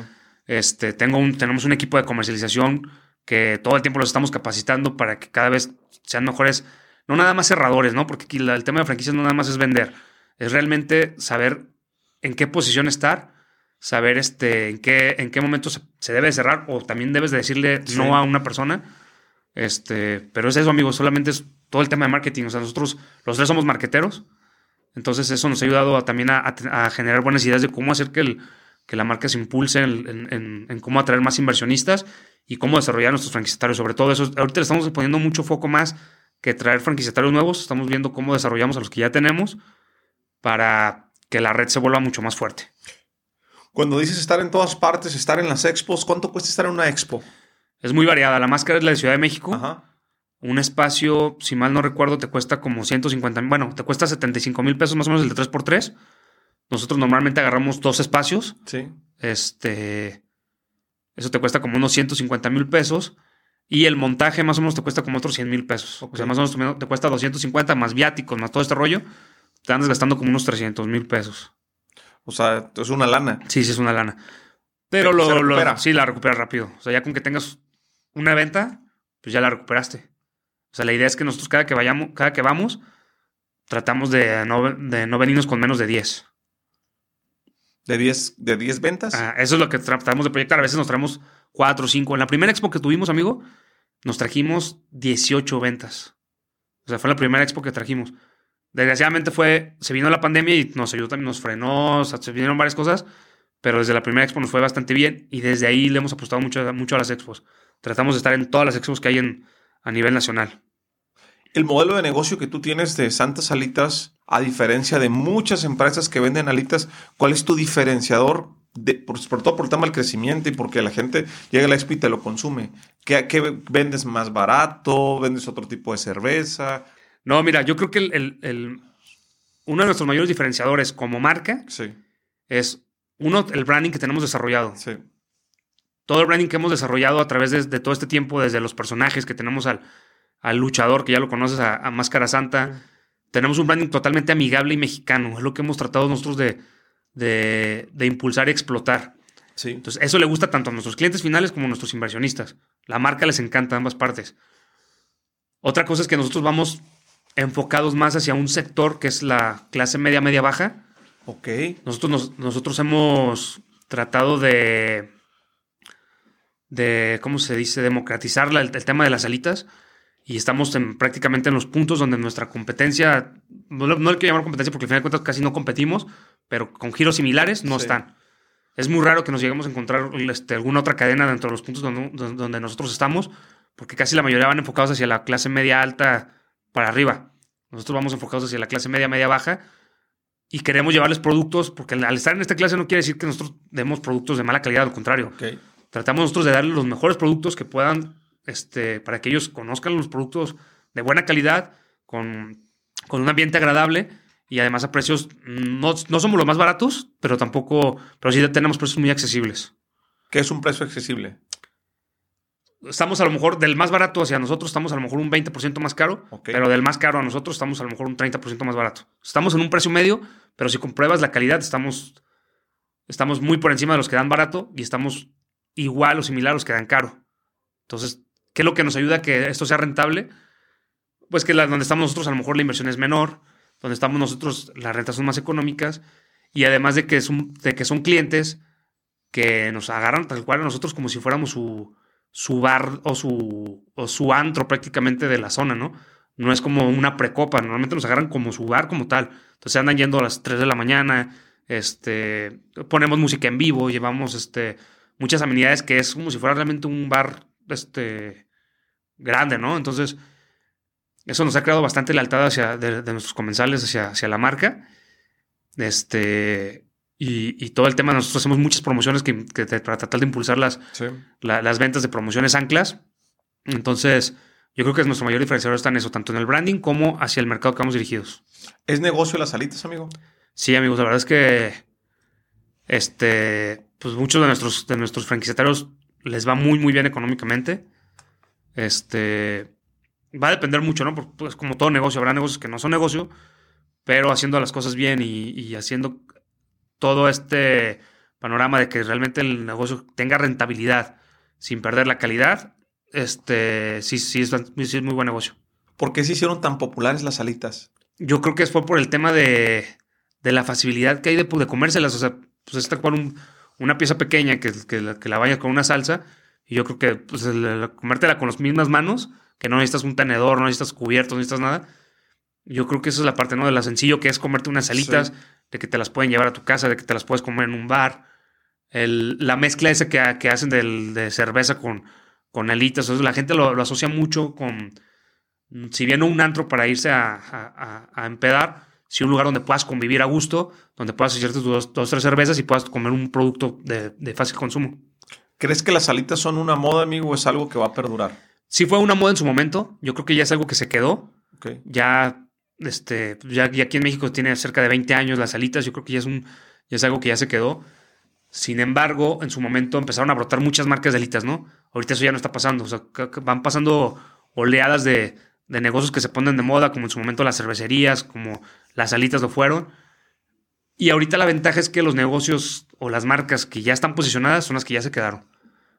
Este, tengo un, tenemos un equipo de comercialización que todo el tiempo los estamos capacitando para que cada vez sean mejores, no nada más cerradores, ¿no? Porque aquí el tema de franquicias no nada más es vender, es realmente saber en qué posición estar, saber este, en, qué, en qué momento se, debe cerrar o también debes de decirle no a una persona. Este, pero es eso, amigos, solamente es todo el tema de marketing. O sea, nosotros los tres somos marqueteros. Entonces eso nos ha ayudado también a, generar buenas ideas de cómo hacer que, el, que la marca se impulse en, en, cómo atraer más inversionistas y cómo desarrollar nuestros franquiciatarios. Sobre todo eso, ahorita le estamos poniendo mucho foco más que traer franquiciatarios nuevos. Estamos viendo cómo desarrollamos a los que ya tenemos para que la red se vuelva mucho más fuerte. Cuando dices estar en todas partes, estar en las expos, ¿cuánto cuesta estar en una expo? Es muy variada. La máscara es la de Ciudad de México. Ajá. Un espacio, si mal no recuerdo, te cuesta como 150, bueno, te cuesta 75 mil pesos más o menos el de 3x3. Nosotros normalmente agarramos dos espacios. Sí. Este, eso te cuesta como unos 150 mil pesos. Y el montaje más o menos te cuesta como otros 100 mil pesos. O sea, más o menos te cuesta 250 más viáticos, más todo este rollo te andas gastando como unos 300 mil pesos. O sea, es una lana. Sí, sí, es una lana. Pero lo, sí, la recuperas rápido. O sea, ya con que tengas una venta, pues ya la recuperaste. O sea, la idea es que nosotros cada que vayamos, cada que vamos, tratamos de no, de no venirnos con menos de 10. ¿De 10, de 10 ventas? Ah, eso es lo que tratamos de proyectar. A veces nos traemos 4 o 5. En la primera expo que tuvimos, amigo, nos trajimos 18 ventas. O sea, fue la primera expo que trajimos. Desgraciadamente fue, se vino la pandemia y nos ayudó también, nos frenó, se vinieron varias cosas, pero desde la primera expo nos fue bastante bien y desde ahí le hemos apostado mucho, mucho a las expos. Tratamos de estar en todas las expos que hay a nivel nacional. El modelo de negocio que tú tienes de Santas Alitas, a diferencia de muchas empresas que venden alitas, ¿cuál es tu diferenciador? De, por, todo por el tema del crecimiento y porque la gente llega a la expo y te lo consume. ¿Qué, ¿Qué, vendes más barato? ¿Vendes otro tipo de cerveza? No, mira, yo creo que el, uno de nuestros mayores diferenciadores como marca es, uno, el branding que tenemos desarrollado. Todo el branding que hemos desarrollado a través de, todo este tiempo, desde los personajes que tenemos al, al luchador, que ya lo conoces, a, Máscara Santa. Tenemos un branding totalmente amigable y mexicano. Es lo que hemos tratado nosotros de, de, impulsar y explotar. Sí. Entonces, eso le gusta tanto a nuestros clientes finales como a nuestros inversionistas. La marca les encanta a ambas partes. Otra cosa es que nosotros vamos enfocados más hacia un sector que es la clase media, media baja. Ok. Nosotros, nosotros hemos tratado de, de, ¿cómo se dice?, democratizar el, tema de las alitas y estamos en, prácticamente en los puntos donde nuestra competencia, no, no le quiero llamar competencia porque al final de cuentas casi no competimos, pero con giros similares no están. Es muy raro que nos lleguemos a encontrar este, alguna otra cadena dentro de los puntos donde, donde nosotros estamos, porque casi la mayoría van enfocados hacia la clase media alta para arriba. Nosotros vamos enfocados hacia la clase media, media baja y queremos llevarles productos, porque al estar en esta clase no quiere decir que nosotros demos productos de mala calidad, al contrario. Tratamos nosotros de darles los mejores productos que puedan, este, para que ellos conozcan los productos de buena calidad, con, con un ambiente agradable y además a precios, no, no somos los más baratos, pero tampoco, pero sí tenemos precios muy accesibles. ¿Qué es un precio accesible? Estamos a lo mejor del más barato hacia nosotros, estamos a lo mejor un 20% más caro, pero del más caro a nosotros estamos a lo mejor un 30% más barato. Estamos en un precio medio, pero si compruebas la calidad, estamos, estamos muy por encima de los que dan barato y estamos igual o similar a los que dan caro. Entonces, ¿qué es lo que nos ayuda a que esto sea rentable? Pues que donde estamos nosotros a lo mejor la inversión es menor, donde estamos nosotros las rentas son más económicas y además de que son, de que son clientes que nos agarran tal cual a nosotros como si fuéramos su su bar o su, o su antro prácticamente de la zona, ¿no? No es como una precopa, normalmente nos agarran como su bar como tal. Entonces andan yendo a las 3 de la mañana, este, ponemos música en vivo, llevamos este, muchas amenidades que es como si fuera realmente un bar este, grande, ¿no? Entonces, eso nos ha creado bastante lealtad hacia, de, nuestros comensales hacia, hacia la marca. Este, y, todo el tema, nosotros hacemos muchas promociones que, para tratar de impulsar las, las ventas de promociones anclas. Entonces, yo creo que es nuestro mayor diferenciador está en eso, tanto en el branding como hacia el mercado que vamos dirigidos. ¿Es negocio las alitas, amigo? Sí, amigos, la verdad es que este, pues muchos de nuestros, de nuestros franquiciatarios les va muy, muy bien económicamente. Este, va a depender mucho, ¿no? Porque pues, como todo negocio, habrá negocios que no son negocio, pero haciendo las cosas bien y, y haciendo todo este panorama de que realmente el negocio tenga rentabilidad sin perder la calidad, este, sí, sí, es, muy buen negocio. ¿Por qué se hicieron tan populares las alitas? Yo creo que fue por el tema de, la facilidad que hay de, de comérselas. O sea, pues es tal cual una pieza pequeña que, que, la vaya con una salsa. Y yo creo que pues, comértela con las mismas manos, que no necesitas un tenedor, no necesitas cubiertos, no necesitas nada. Yo creo que esa es la parte, ¿no? De la sencillo que es comerte unas alitas, de que te las pueden llevar a tu casa, de que te las puedes comer en un bar. la mezcla esa que, hacen de cerveza con, con alitas. la gente lo, asocia mucho con, si bien un antro para irse a, empedar, si un lugar donde puedas convivir a gusto, donde puedas hacerte tus dos, tres cervezas y puedas comer un producto de, fácil consumo. ¿Crees que las alitas son una moda, amigo, o es algo que va a perdurar? Sí fue una moda en su momento. Yo creo que ya es algo que se quedó. Ya este, ya, aquí en México tiene cerca de 20 años las alitas, yo creo que ya es, un, es algo que ya se quedó. Sin embargo, en su momento empezaron a brotar muchas marcas de alitas, ¿no? Ahorita eso ya no está pasando. Van pasando oleadas de, de negocios que se ponen de moda, como en su momento las cervecerías, como las alitas lo fueron. Y ahorita la ventaja es que los negocios o las marcas que ya están posicionadas son las que ya se quedaron.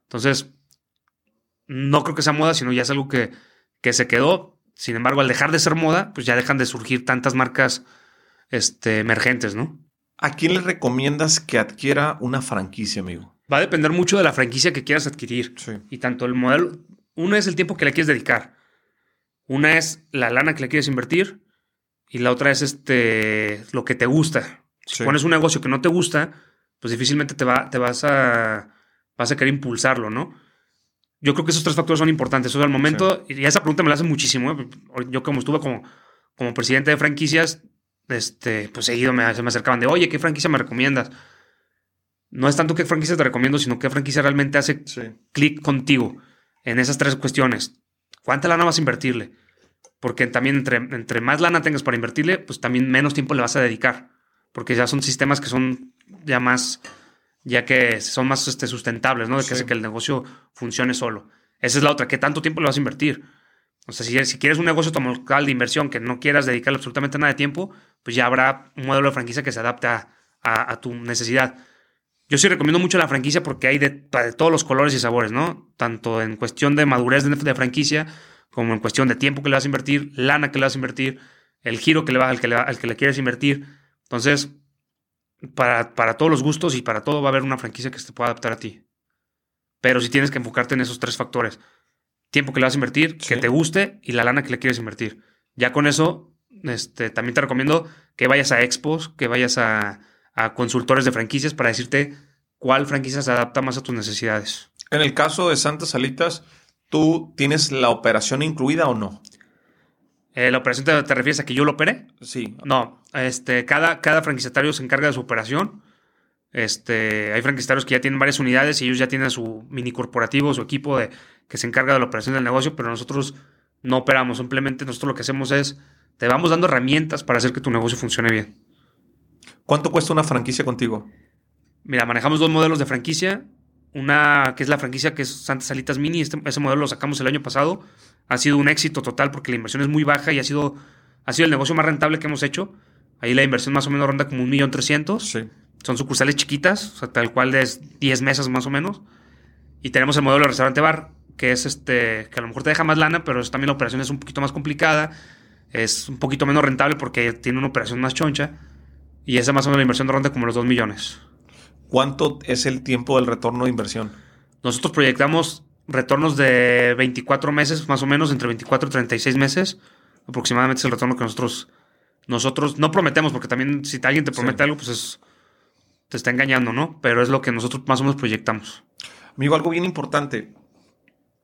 Entonces, no creo que sea moda, sino ya es algo que, que se quedó. Sin embargo, al dejar de ser moda, pues ya dejan de surgir tantas marcas este, emergentes, ¿no? ¿A quién le recomiendas que adquiera una franquicia, amigo? Va a depender mucho de la franquicia que quieras adquirir. Y tanto el modelo, uno es el tiempo que le quieres dedicar. Una es la lana que le quieres invertir y la otra es este, lo que te gusta. Si pones un negocio que no te gusta, pues difícilmente te, va, te vas, a, vas a querer impulsarlo, ¿no? Yo creo que esos tres factores son importantes. Eso al momento, y esa pregunta me la hace muchísimo. ¿eh? Yo como estuve como, como presidente de franquicias, este, pues seguido me, se me acercaban de, oye, ¿qué franquicia me recomiendas? No es tanto qué franquicia te recomiendo, sino qué franquicia realmente hace clic contigo en esas tres cuestiones. ¿Cuánta lana vas a invertirle? Porque también entre, entre más lana tengas para invertirle, pues también menos tiempo le vas a dedicar. Porque ya son sistemas que son ya más, ya que son más este, sustentables, ¿no? De que hace que el negocio funcione solo. Esa es la otra. ¿Qué tanto tiempo le vas a invertir? O sea, si, si quieres un negocio local de inversión que no quieras dedicarle absolutamente nada de tiempo, pues ya habrá un modelo de franquicia que se adapte a, tu necesidad. Yo sí recomiendo mucho la franquicia porque hay de, todos los colores y sabores, ¿no? Tanto en cuestión de madurez de, franquicia, como en cuestión de tiempo que le vas a invertir, lana que le vas a invertir, el giro que le va, al, que le, al que le quieres invertir. Entonces, para, para todos los gustos y para todo va a haber una franquicia que se te pueda adaptar a ti. Pero si tienes que enfocarte en esos tres factores. Tiempo que le vas a invertir, que te guste y la lana que le quieres invertir. Ya con eso este, también te recomiendo que vayas a expos, que vayas a, consultores de franquicias para decirte cuál franquicia se adapta más a tus necesidades. En el caso de Santas Salitas, ¿tú tienes la operación incluida o no? Eh, ¿La operación te, refieres a que yo lo operé? Sí. No, este, cada, cada franquiciatario se encarga de su operación. Este, hay franquiciatarios que ya tienen varias unidades y ellos ya tienen su mini corporativo, su equipo de, que se encarga de la operación del negocio, pero nosotros no operamos. Simplemente nosotros lo que hacemos es te vamos dando herramientas para hacer que tu negocio funcione bien. ¿Cuánto cuesta una franquicia contigo? Mira, manejamos dos modelos de franquicia. Una que es la franquicia que es Santa Salitas Mini. Este, ese modelo lo sacamos el año pasado. Ha sido un éxito total porque la inversión es muy baja y ha sido, ha sido el negocio más rentable que hemos hecho. Ahí la inversión más o menos ronda como un millón trescientos. Sí. Son sucursales chiquitas, o sea, tal cual de 10 mesas más o menos. Y tenemos el modelo de restaurante bar, que es este, que a lo mejor te deja más lana, pero también la operación es un poquito más complicada es un poquito menos rentable porque tiene una operación más choncha. Y esa más o menos la inversión ronda como los 2 millones. ¿Cuánto es el tiempo del retorno de inversión? Nosotros proyectamos retornos de 24 meses, más o menos, entre 24 y 36 meses. Aproximadamente es el retorno que nosotros, nosotros no prometemos, porque también si alguien te promete algo, pues es, te está engañando, ¿no? Pero es lo que nosotros más o menos proyectamos. Amigo, algo bien importante.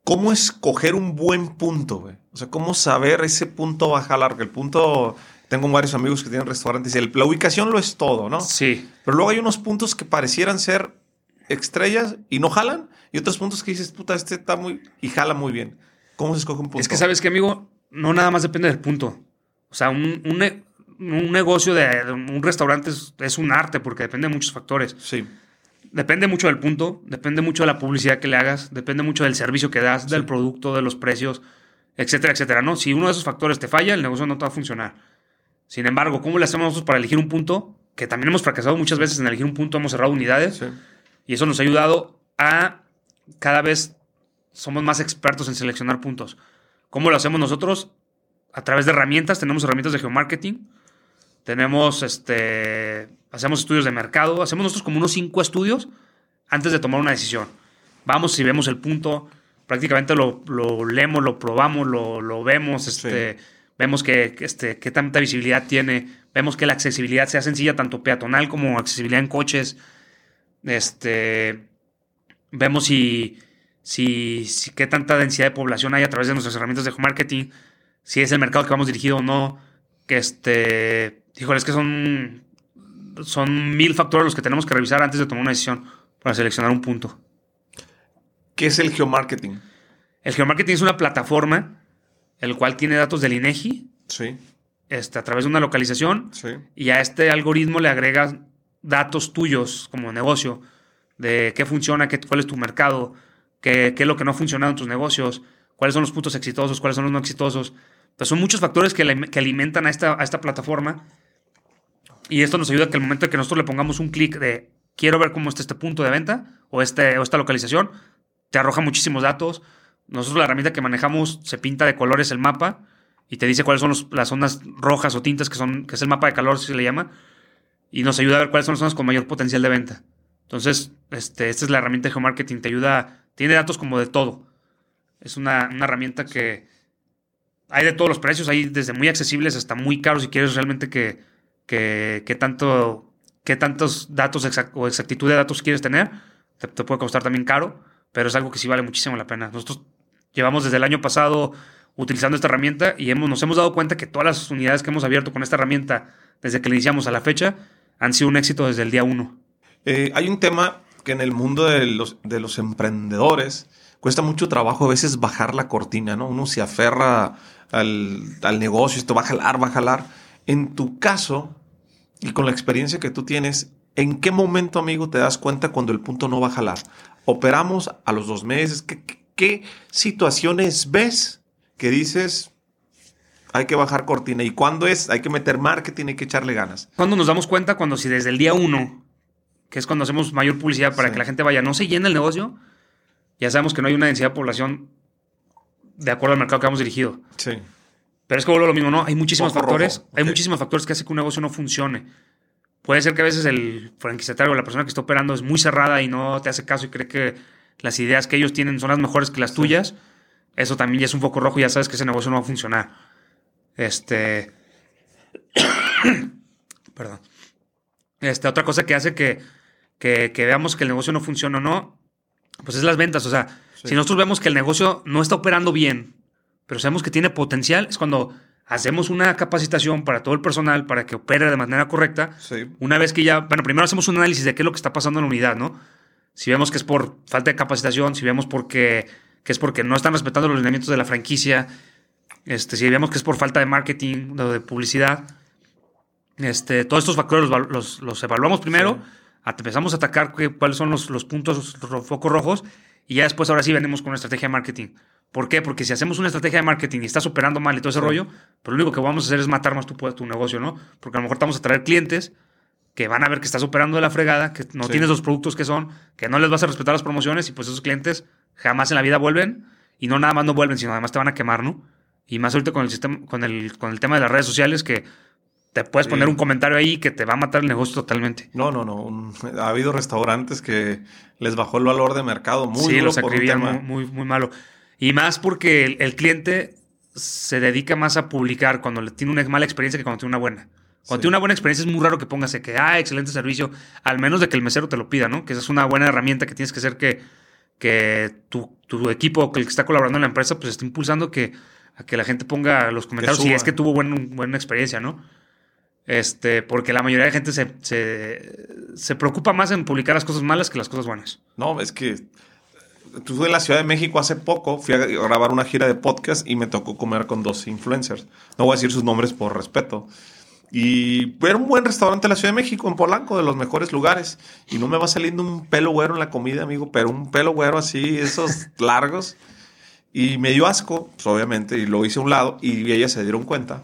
¿Cómo escoger un buen punto, güey? O sea, ¿cómo saber ese punto baja larga? El punto... Tengo varios amigos que tienen restaurantes y la ubicación lo es todo, ¿no? Sí. Pero luego hay unos puntos que parecieran ser estrellas y no jalan. Y otros puntos que dices, puta, este está muy... y jala muy bien. ¿Cómo se escoge un punto? Es que sabes que, amigo, no nada más depende del punto. O sea, un, un, negocio de, un restaurante es, es, un arte porque depende de muchos factores. Sí. Depende mucho del punto, depende mucho de la publicidad que le hagas, depende mucho del servicio que das, del producto, de los precios, etcétera, etcétera, ¿no? Si uno de esos factores te falla, el negocio no te va a funcionar. Sin embargo, ¿cómo le hacemos nosotros para elegir un punto? Que también hemos fracasado muchas veces en elegir un punto, hemos cerrado unidades y eso nos ha ayudado a cada vez somos más expertos en seleccionar puntos. ¿Cómo lo hacemos nosotros? A través de herramientas, tenemos herramientas de geomarketing, tenemos este hacemos estudios de mercado, hacemos nosotros como unos cinco estudios antes de tomar una decisión. Vamos y vemos el punto, prácticamente lo, leemos, lo probamos, lo, vemos, este, vemos que, este, qué tanta visibilidad tiene, vemos que la accesibilidad sea sencilla, tanto peatonal como accesibilidad en coches. Este, vemos si, si, si qué tanta densidad de población hay a través de nuestras herramientas de marketing, si es el mercado que vamos dirigido o no, que este, híjole, es que son son mil factores los que tenemos que revisar antes de tomar una decisión para seleccionar un punto. ¿Qué es el geomarketing? El geomarketing es una plataforma el cual tiene datos del INEGI. Sí. Este, a través de una localización. Sí. Y a este algoritmo le agregas datos tuyos como negocio de qué funciona, qué, cuál es tu mercado, qué, qué, es lo que no ha funcionado en tus negocios, cuáles son los puntos exitosos, cuáles son los no exitosos. Entonces son muchos factores que, que alimentan a esta, a esta plataforma y esto nos ayuda a que el momento en que nosotros le pongamos un clic de quiero ver cómo está este punto de venta o, este, o esta localización, te arroja muchísimos datos. Nosotros la herramienta que manejamos se pinta de colores el mapa y te dice cuáles son las zonas rojas o tintas que, son, que es el mapa de calor, si se le llama, y nos ayuda a ver cuáles son las zonas con mayor potencial de venta. Entonces, este, esta es la herramienta de geomarketing, te ayuda, tiene datos como de todo. Es una, una herramienta que, hay de todos los precios, hay desde muy accesibles hasta muy caros si quieres realmente que, que, tanto, qué tantos datos o exactitud de datos quieres tener. Te, puede costar también caro, pero es algo que sí vale muchísimo la pena. Nosotros llevamos desde el año pasado utilizando esta herramienta y hemos, nos hemos dado cuenta que todas las unidades que hemos abierto con esta herramienta desde que le iniciamos a la fecha han sido un éxito desde el día uno. Eh, hay un tema que en el mundo de los, de los emprendedores cuesta mucho trabajo a veces bajar la cortina, ¿no? Uno se aferra al, al negocio, esto va a jalar, va a jalar. En tu caso, y con la experiencia que tú tienes, ¿en qué momento, amigo, te das cuenta cuando el punto no va a jalar? Operamos a los dos meses. ¿Qué, qué situaciones ves que dices, hay que bajar cortina. ¿Y cuándo es? Hay que meter marketing, hay que echarle ganas. Cuando nos damos cuenta, cuando si desde el día uno, que es cuando hacemos mayor publicidad para que la gente vaya, no se llena el negocio, ya sabemos que no hay una densidad de población de acuerdo al mercado que hemos dirigido. Sí. Pero es que vuelvo lo mismo, ¿no? Hay muchísimos factores, hay muchísimos factores que hacen que un negocio no funcione. Puede ser que a veces el franquiciatario o la persona que está operando es muy cerrada y no te hace caso y cree que las ideas que ellos tienen son las mejores que las tuyas. Eso también ya es un foco rojo y ya sabes que ese negocio no va a funcionar. Este. [coughs] Perdón. Este, otra cosa que hace que, que, veamos que el negocio no funciona o no, pues es las ventas. O sea, si nosotros vemos que el negocio no está operando bien, pero sabemos que tiene potencial, es cuando hacemos una capacitación para todo el personal para que opere de manera correcta. Una vez que ya, bueno, primero hacemos un análisis de qué es lo que está pasando en la unidad, ¿no? Si vemos que es por falta de capacitación, si vemos porque, que es porque no están respetando los lineamientos de la franquicia, este, si vemos que es por falta de marketing o de publicidad, este, todos estos factores los, evaluamos primero, empezamos a atacar cuáles son los, los puntos, los focos rojos, y ya después ahora sí venimos con una estrategia de marketing. ¿Por qué? Porque si hacemos una estrategia de marketing y estás operando mal y todo ese rollo, pues lo único que vamos a hacer es matar más tu, tu negocio, ¿no? Porque a lo mejor te vamos a traer clientes que van a ver que estás operando de la fregada, que no tienes los productos que son, que no les vas a respetar las promociones y pues esos clientes jamás en la vida vuelven y no nada más no vuelven, sino además te van a quemar, ¿no? Y más ahorita con el sistema, con el, con el tema de las redes sociales que te puedes poner un comentario ahí que te va a matar el negocio totalmente. No, no, no. ha habido restaurantes que les bajó el valor de mercado muy Sí, los muy, muy, muy, malo. Y más porque el, cliente se dedica más a publicar cuando le tiene una mala experiencia que cuando tiene una buena. Cuando tiene una buena experiencia es muy raro que pongas que, ah, excelente servicio, al menos de que el mesero te lo pida, ¿no? Que esa es una buena herramienta que tienes que hacer que, que tu, tu equipo, que el que está colaborando en la empresa, pues esté impulsando que a que la gente ponga los comentarios si es que tuvo buena experiencia, ¿no? Este, porque la mayoría de gente se, se, preocupa más en publicar las cosas malas que las cosas buenas. No, es que estuve en la Ciudad de México hace poco, fui a grabar una gira de podcast y me tocó comer con dos influencers. No voy a decir sus nombres por respeto. Y era un buen restaurante en la Ciudad de México, en Polanco, de los mejores lugares. Y no me va saliendo un pelo güero en la comida, amigo, pero un pelo güero así, esos [laughs] largos. Y me dio asco, pues, obviamente, y lo hice a un lado y ellas se dieron cuenta.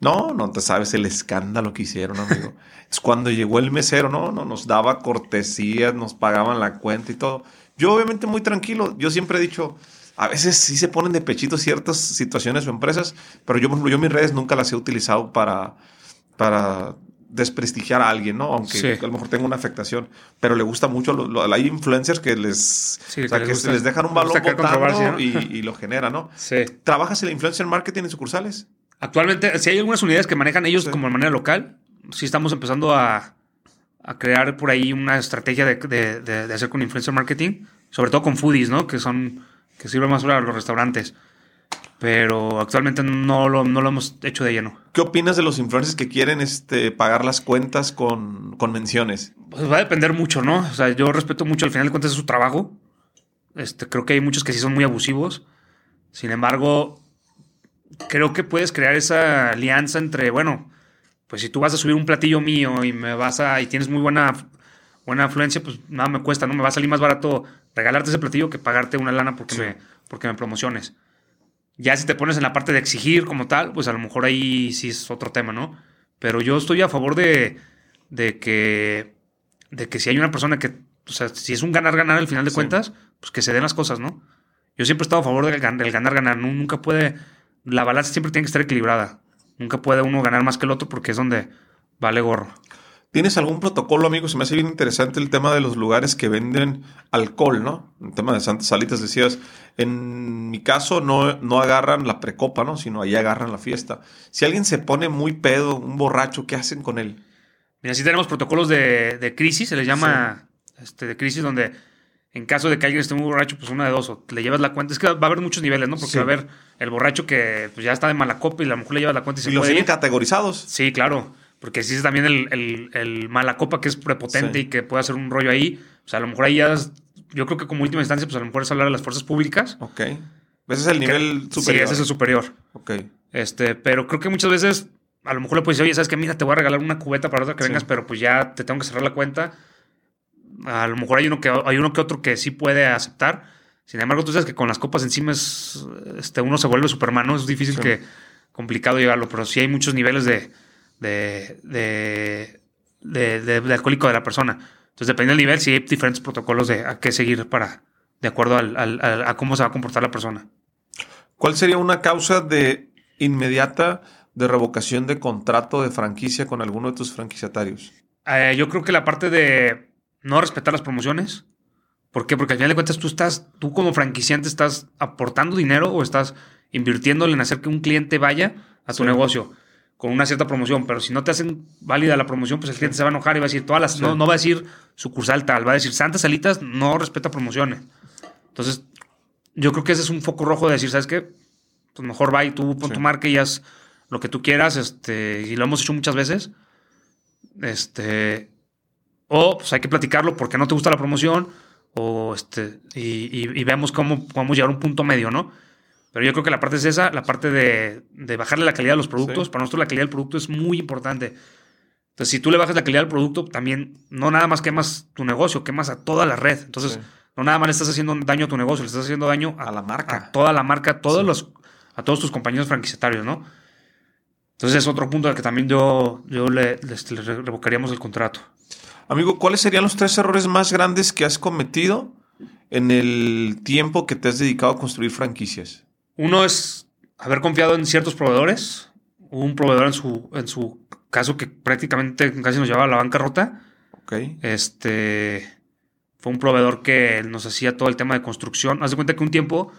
No, no te sabes el escándalo que hicieron, amigo. [laughs] es cuando llegó el mesero, no, no, nos daba cortesías, nos pagaban la cuenta y todo. Yo obviamente muy tranquilo, yo siempre he dicho, a veces sí se ponen de pechito ciertas situaciones o empresas, pero yo, yo mis redes nunca las he utilizado para, para desprestigiar a alguien, ¿no? Aunque a lo mejor tenga una afectación, pero le gusta mucho, lo, hay influencers que les, o sea, que, les, dejan un balón botando y, lo genera, ¿no? [laughs] Sí. ¿Trabajas en el influencer marketing en sucursales? Actualmente, si hay algunas unidades que manejan ellos como de manera local, sí estamos empezando a, a crear por ahí una estrategia de, de, de, hacer con influencer marketing, sobre todo con foodies, ¿no? Que son, que sirven más para los restaurantes pero actualmente no lo, no lo, hemos hecho de lleno. ¿Qué opinas de los influencers que quieren este, pagar las cuentas con, con menciones? Pues va a depender mucho, ¿no? O sea, yo respeto mucho, al final de cuentas, es su trabajo. Este, creo que hay muchos que sí son muy abusivos. Sin embargo, creo que puedes crear esa alianza entre, bueno, pues si tú vas a subir un platillo mío y me vas a, y tienes muy buena, buena afluencia, pues nada me cuesta, ¿no? Me va a salir más barato regalarte ese platillo que pagarte una lana porque, me, porque me promociones. Ya si te pones en la parte de exigir como tal, pues a lo mejor ahí sí es otro tema, ¿no? Pero yo estoy a favor de, de que, de que si hay una persona que, o sea, si es un ganar-ganar al final de cuentas, pues que se den las cosas, ¿no? Yo siempre he estado a favor del ganar-ganar. Nunca puede, la balanza siempre tiene que estar equilibrada. Nunca puede uno ganar más que el otro porque es donde vale gorro. ¿Tienes algún protocolo, amigo? Se me hace bien interesante el tema de los lugares que venden alcohol, ¿no? El tema de Santas Salitas decías, en mi caso no, no agarran la precopa, ¿no? Sino ahí agarran la fiesta. Si alguien se pone muy pedo, un borracho, ¿qué hacen con él? Mira, sí tenemos protocolos de, crisis, se les llama este, de crisis, donde en caso de que alguien esté muy borracho, pues una de dos, o le llevas la cuenta. Es que va a haber muchos niveles, ¿no? Porque va a haber el borracho que pues, ya está de mala copa y la mujer le lleva la cuenta y, se los tienen categorizados. Sí, claro. Porque existe también el, el, mala copa que es prepotente y que puede hacer un rollo ahí. O sea, a lo mejor ahí ya, yo creo que como última instancia, pues a lo mejor es hablar de las fuerzas públicas. Ok. Ese es el nivel superior. Sí, ese es el superior. Ok. Este, pero creo que muchas veces, a lo mejor le puedes decir, oye, ¿sabes qué? Mira, te voy a regalar una cubeta para otra que vengas, pero pues ya te tengo que cerrar la cuenta. A lo mejor hay uno que, hay uno que otro que sí puede aceptar. Sin embargo, tú sabes que con las copas encima es, este, uno se vuelve superman, Es difícil que, complicado llegarlo, pero sí hay muchos niveles de, de, de, alcohólico de la persona. Entonces, depende del nivel, sí hay diferentes protocolos de a qué seguir para, de acuerdo al, a cómo se va a comportar la persona. ¿Cuál sería una causa de inmediata de revocación de contrato de franquicia con alguno de tus franquiciatarios? Eh, yo creo que la parte de no respetar las promociones. ¿Por qué? Porque al final de cuentas tú estás, tú como franquiciante estás aportando dinero o estás invirtiéndole en hacer que un cliente vaya a tu negocio con una cierta promoción, pero si no te hacen válida la promoción, pues el cliente se va a enojar y va a decir todas las, no, no, va a decir sucursal tal, va a decir Santas Salitas no respeta promociones. Entonces, yo creo que ese es un foco rojo de decir, ¿sabes qué? Pues mejor va y tú pon tu marca y haz lo que tú quieras, este, y lo hemos hecho muchas veces. Este, o pues hay que platicarlo porque no te gusta la promoción, o este, y, y, veamos cómo podemos llegar a un punto medio, ¿no? Pero yo creo que la parte es esa, la parte de, bajarle la calidad a los productos. Para nosotros la calidad del producto es muy importante. Entonces, si tú le bajas la calidad al producto, también no nada más quemas tu negocio, quemas a toda la red. Entonces, no nada más le estás haciendo daño a tu negocio, le estás haciendo daño a, la marca. A toda la marca, a todos, los, a todos tus compañeros franquiciatarios, ¿no? Entonces, es otro punto al que también yo, yo le, revocaríamos el contrato. Amigo, ¿cuáles serían los tres errores más grandes que has cometido en el tiempo que te has dedicado a construir franquicias? Uno es haber confiado en ciertos proveedores. Hubo un proveedor en su, en su caso que prácticamente casi nos llevaba a la bancarrota. Ok. Este fue un proveedor que nos hacía todo el tema de construcción. Haz de cuenta que un tiempo,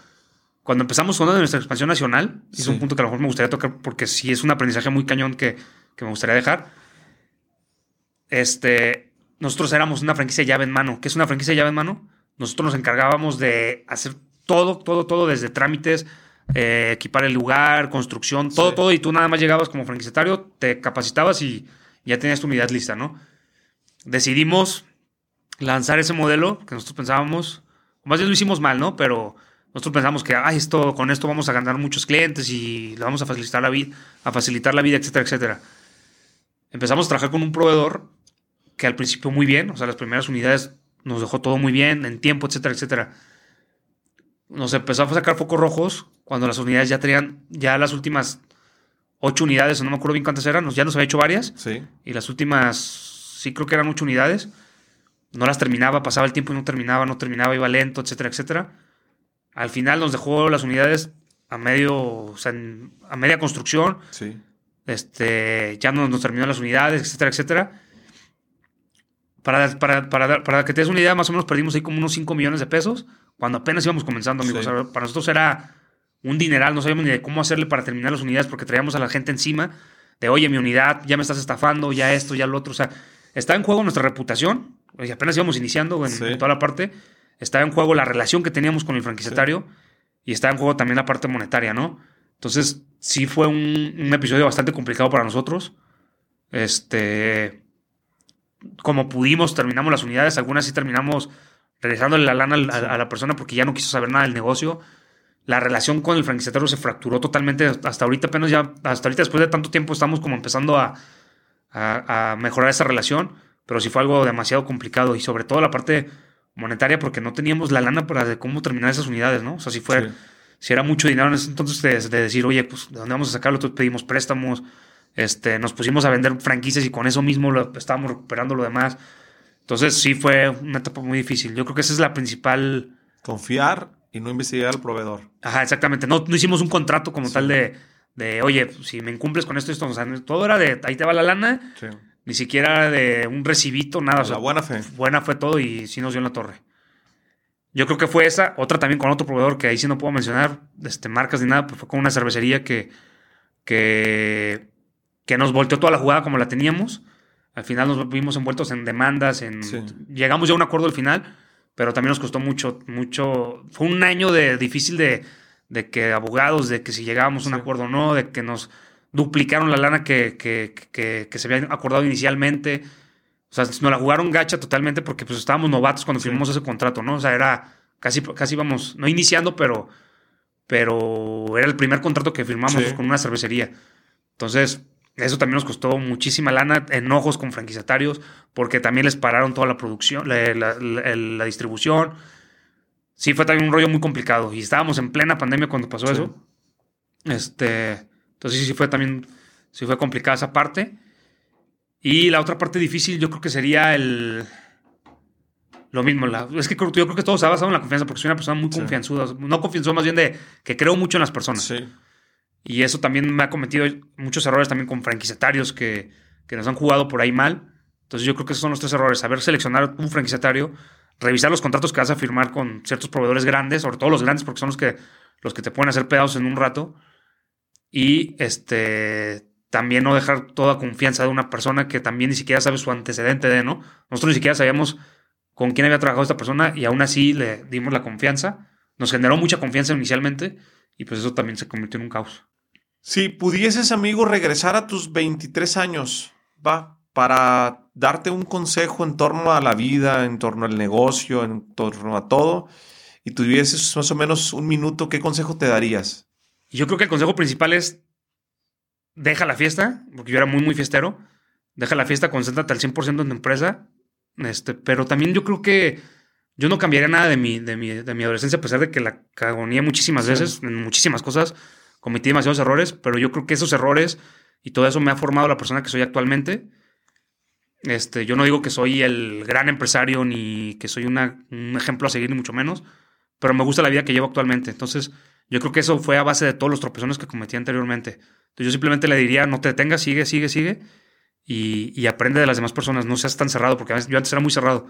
cuando empezamos con nuestra expansión nacional, es un punto que a lo mejor me gustaría tocar porque sí es un aprendizaje muy cañón que, me gustaría dejar. Este, nosotros éramos una franquicia llave en mano. ¿Qué es una franquicia llave en mano? Nosotros nos encargábamos de hacer todo, todo, todo, desde trámites, eh, equipar el lugar, construcción, todo, todo, y tú nada más llegabas como franquiciatario, te capacitabas y ya tenías tu unidad lista, ¿no? Decidimos lanzar ese modelo que nosotros pensábamos, más bien lo hicimos mal, ¿no? Pero nosotros pensamos que, ay, esto, con esto vamos a ganar muchos clientes y le vamos a facilitar la vida, a facilitar la vida, etcétera, etcétera. Empezamos a trabajar con un proveedor que al principio muy bien, o sea, las primeras unidades nos dejó todo muy bien, en tiempo, etcétera, etcétera nos empezó a sacar focos rojos cuando las unidades ya tenían, ya las últimas ocho unidades, no me acuerdo bien cuántas eran, ya nos había hecho varias. Sí. Y las últimas, sí creo que eran ocho unidades. No las terminaba, pasaba el tiempo y no terminaba, no terminaba, iba lento, etcétera, etcétera. Al final nos dejó las unidades a medio, o sea, a media construcción. Sí. Este, ya no nos terminó las unidades, etcétera, etcétera. Para, para, para, para que te des una idea, más o menos perdimos ahí como unos 5 millones de pesos cuando apenas íbamos comenzando, amigos. para nosotros era un dineral, no sabíamos ni de cómo hacerle para terminar las unidades porque traíamos a la gente encima de, oye, mi unidad, ya me estás estafando, ya esto, ya lo otro. O sea, está en juego nuestra reputación, y apenas íbamos iniciando en, toda la parte, estaba en juego la relación que teníamos con el franquiciatario y estaba en juego también la parte monetaria, ¿no? Entonces, sí fue un, un episodio bastante complicado para nosotros. Este, como pudimos, terminamos las unidades, algunas sí terminamos regresándole la lana a, la persona porque ya no quiso saber nada del negocio. La relación con el franquiciatario se fracturó totalmente. Hasta ahorita, apenas ya, hasta ahorita, después de tanto tiempo, estamos como empezando a, a, mejorar esa relación. Pero sí fue algo demasiado complicado y sobre todo la parte monetaria porque no teníamos la lana para de cómo terminar esas unidades, ¿no? O sea, si fue, si era mucho dinero en ese entonces de, decir, oye, pues, ¿de dónde vamos a sacarlo? Entonces pedimos préstamos, este, nos pusimos a vender franquicias y con eso mismo lo, estábamos recuperando lo demás. Entonces sí fue una etapa muy difícil. Yo creo que esa es la principal... Confiar y no investigar al proveedor. Ajá, exactamente. No, no hicimos un contrato como tal de, de, oye, si me incumples con esto, esto, o sea, todo era de, ahí te va la lana, Ni siquiera de un recibito, nada. La buena fe. Buena fue todo y sí nos dio en la torre. Yo creo que fue esa. Otra también con otro proveedor que ahí sí no puedo mencionar este, marcas ni nada, pero fue con una cervecería que, que, que nos volteó toda la jugada como la teníamos. Al final nos vimos envueltos en demandas, en, llegamos ya a un acuerdo al final, pero también nos costó mucho, mucho. Fue un año de, difícil de, de que abogados, de que si llegábamos a un acuerdo o no, de que nos duplicaron la lana que, que, se había acordado inicialmente. O sea, nos la jugaron gacha totalmente porque pues estábamos novatos cuando firmamos ese contrato, ¿no? O sea, era casi, casi íbamos, no iniciando, pero, pero era el primer contrato que firmamos con una cervecería. Entonces, eso también nos costó muchísima lana, enojos con franquiciatarios, porque también les pararon toda la producción, la, distribución. Sí, fue también un rollo muy complicado. Y estábamos en plena pandemia cuando pasó eso. Este, entonces sí, fue también, sí fue complicada esa parte. Y la otra parte difícil yo creo que sería el... Lo mismo, es que yo creo que todo se ha basado en la confianza, porque soy una persona muy confianzuda. No confianzuda, más bien de que creo mucho en las personas. Sí. Y eso también me ha cometido muchos errores también con franquiciatarios que, que nos han jugado por ahí mal. Entonces yo creo que esos son los tres errores. Saber seleccionar un franquiciatario, revisar los contratos que vas a firmar con ciertos proveedores grandes, sobre todo los grandes porque son los que, los que te pueden hacer pedazos en un rato. Y este, también no dejar toda confianza de una persona que también ni siquiera sabe su antecedente de, ¿no? Nosotros ni siquiera sabíamos con quién había trabajado esta persona y aún así le dimos la confianza. Nos generó mucha confianza inicialmente y pues eso también se convirtió en un caos. Si pudieses, amigo, regresar a tus 23 años, va, para darte un consejo en torno a la vida, en torno al negocio, en torno a todo, y tuvieses más o menos un minuto, ¿qué consejo te darías? Yo creo que el consejo principal es deja la fiesta, porque yo era muy, muy fiestero. Deja la fiesta, concéntrate al 100% en tu empresa. Este, pero también yo creo que yo no cambiaría nada de mi, de mi, de mi adolescencia, a pesar de que la cagonía muchísimas veces, en muchísimas cosas cometí demasiados errores, pero yo creo que esos errores y todo eso me ha formado la persona que soy actualmente. Este, yo no digo que soy el gran empresario ni que soy un ejemplo a seguir, ni mucho menos, pero me gusta la vida que llevo actualmente. Entonces, yo creo que eso fue a base de todos los tropezones que cometí anteriormente. Entonces, yo simplemente le diría, no te detengas, sigue, sigue, sigue, y, y aprende de las demás personas, no seas tan cerrado, porque yo antes era muy cerrado.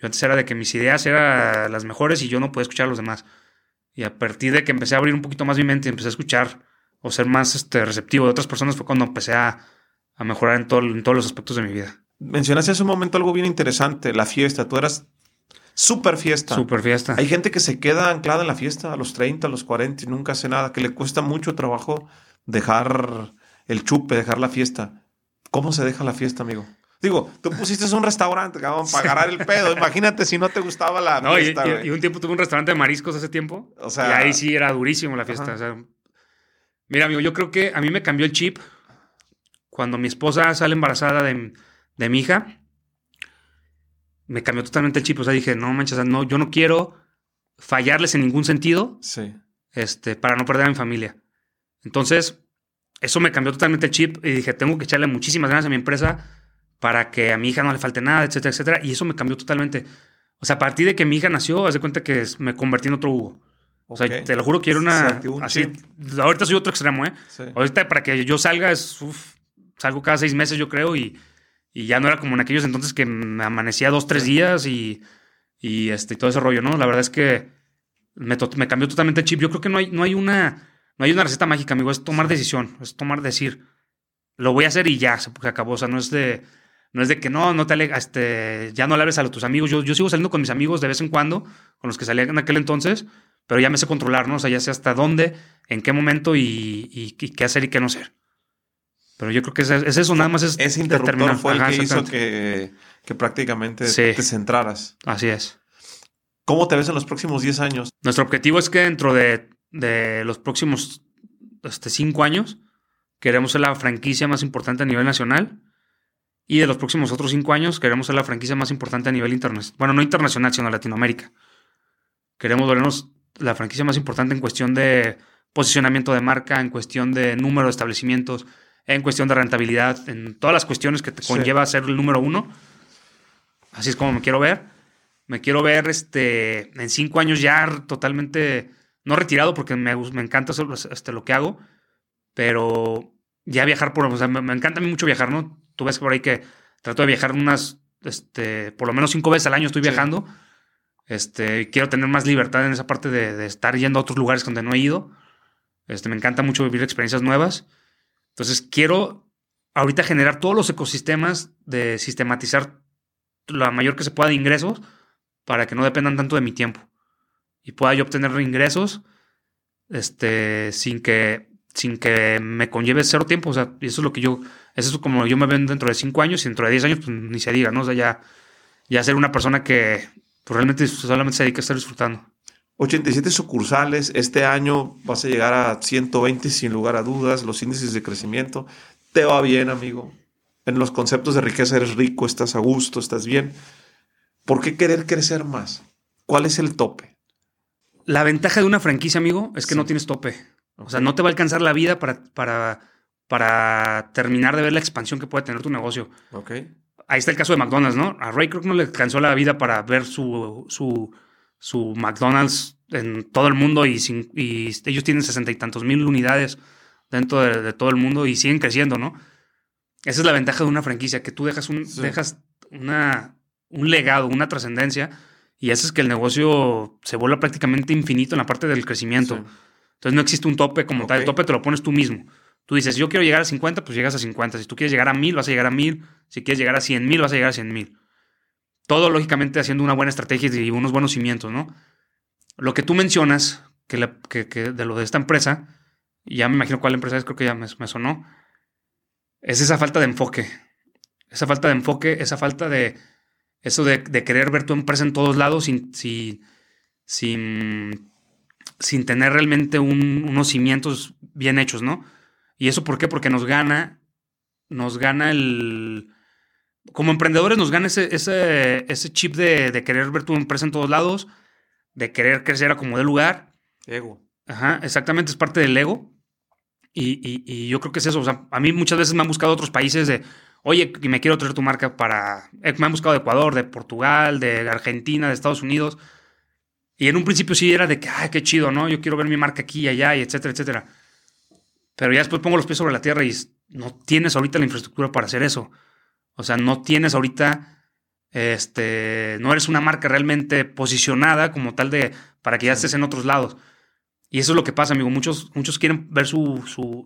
Yo antes era de que mis ideas eran las mejores y yo no podía escuchar a los demás. Y a partir de que empecé a abrir un poquito más mi mente y empecé a escuchar o ser más este, receptivo de otras personas fue cuando empecé a, mejorar en, todo, en todos los aspectos de mi vida. Mencionaste hace un momento algo bien interesante, la fiesta. Tú eras súper fiesta. Súper fiesta. Hay gente que se queda anclada en la fiesta a los 30, a los 40 y nunca hace nada, que le cuesta mucho trabajo dejar el chupe, dejar la fiesta. ¿Cómo se deja la fiesta, amigo? Digo, tú pusiste un restaurante, cabrón, para agarrar el pedo. Imagínate si no te gustaba la fiesta. Y, un tiempo tuve un restaurante de mariscos hace tiempo. O sea, y ahí sí era durísimo la fiesta. mira, amigo, yo creo que a mí me cambió el chip cuando mi esposa sale embarazada de, de mi hija. Me cambió totalmente el chip. O sea, dije, no manches, no, yo no quiero fallarles en ningún sentido. Sí. Este, para no perder a mi familia. Entonces, eso me cambió totalmente el chip y dije, tengo que echarle muchísimas ganas a mi empresa para que a mi hija no le falte nada, etcétera, etcétera. Y eso me cambió totalmente. O sea, a partir de que mi hija nació, haz de cuenta que me convertí en otro Hugo. O sea, te lo juro que era una. Así, ahorita soy otro extremo, ¿eh? Ahorita para que yo salga es. salgo cada seis meses, yo creo, y, y, ya no era como en aquellos entonces que me amanecía dos, tres días y, y este, todo ese rollo, ¿no? La verdad es que me, me, cambió totalmente el chip. Yo creo que no hay, no hay una. No hay una receta mágica, amigo. Es tomar decisión. Es tomar decir. Lo voy a hacer y ya, se acabó. O sea, no es de no es de que no, no te alegas, este, ya no le hables a tus amigos. Yo, yo sigo saliendo con mis amigos de vez en cuando, con los que salía en aquel entonces, pero ya me sé controlar, ¿no? O sea, ya sé hasta dónde, en qué momento y, qué hacer y qué no hacer. Pero yo creo que es, eso, nada más es Ese interruptor fue el que hizo que, prácticamente te centraras. Así es. ¿Cómo te ves en los próximos 10 años? Nuestro objetivo es que dentro de, los próximos este, 5 años queremos ser la franquicia más importante a nivel nacional y de los próximos otros cinco años queremos ser la franquicia más importante a nivel internacional. Bueno, no internacional, sino Latinoamérica. Queremos volvernos la franquicia más importante en cuestión de posicionamiento de marca, en cuestión de número de establecimientos, en cuestión de rentabilidad, en todas las cuestiones que te conlleva ser el número uno. Así es como me quiero ver. Me quiero ver este, en cinco años ya totalmente, no retirado porque me, me encanta este, lo que hago, pero ya viajar por, o sea, me, me encanta a mí mucho viajar, ¿no? Tú ves por ahí que Trato de viajar unas, este, por lo menos cinco veces al año estoy viajando. Este, quiero tener más libertad en esa parte de, de, estar yendo a otros lugares donde no he ido. Este, me encanta mucho vivir experiencias nuevas. Entonces, quiero ahorita generar todos los ecosistemas de sistematizar la mayor que se pueda de ingresos para que no dependan tanto de mi tiempo y pueda yo obtener ingresos este, sin que sin que me conlleve cero tiempo. O sea, eso es lo que yo, eso es como yo me veo dentro de cinco años y dentro de diez años, pues ni se diga, ¿no? O sea, ya, ya ser una persona que pues, realmente solamente se dedica a estar disfrutando. 87 sucursales, este año vas a llegar a 120 sin lugar a dudas, los índices de crecimiento, te va bien, amigo. En los conceptos de riqueza eres rico, estás a gusto, estás bien. ¿Por qué querer crecer más? ¿Cuál es el tope? La ventaja de una franquicia, amigo, es que no tienes tope. O sea, no te va a alcanzar la vida para, para, para terminar de ver la expansión que puede tener tu negocio. Ok. Ahí está el caso de McDonald's, ¿no? A Ray Kroc no le alcanzó la vida para ver su, su, su McDonald's en todo el mundo y, sin, y ellos tienen sesenta y tantos mil unidades dentro de, todo el mundo y siguen creciendo, ¿no? Esa es la ventaja de una franquicia, que tú dejas un, dejas una, un legado, una trascendencia, y haces que el negocio se vuelva prácticamente infinito en la parte del crecimiento. Entonces no existe un tope como tal, el tope te lo pones tú mismo. Tú dices, yo quiero llegar a 50, pues llegas a 50. Si tú quieres llegar a 1000, vas a llegar a 1000. Si quieres llegar a 100 mil, vas a llegar a 100 mil. Todo lógicamente haciendo una buena estrategia y unos buenos cimientos, ¿no? Lo que tú mencionas, que, que, de lo de esta empresa, ya me imagino cuál empresa es, creo que ya me, sonó, es esa falta de enfoque. Esa falta de enfoque, esa falta de eso de, querer ver tu empresa en todos lados sin, sin, sin, tener realmente unos cimientos bien hechos, ¿no? ¿Y eso por qué? Porque nos gana, nos gana el... Como emprendedores nos gana ese, ese, ese chip de, de, querer ver tu empresa en todos lados, de querer crecer a como de lugar. Ego. Ajá, exactamente, es parte del ego. Y, yo creo que es eso. O sea, a mí muchas veces me han buscado otros países de, oye, me quiero traer tu marca para... Eh, me han buscado de Ecuador, de Portugal, de Argentina, de Estados Unidos. Y en un principio sí era de que, ay, qué chido, ¿no? Yo quiero ver mi marca aquí y allá, y etcétera, etcétera. Pero ya después pongo los pies sobre la tierra y no tienes ahorita la infraestructura para hacer eso. O sea, no tienes ahorita, este, no eres una marca realmente posicionada como tal de, para que ya estés en otros lados. Y eso es lo que pasa, amigo. Muchos, muchos quieren ver su,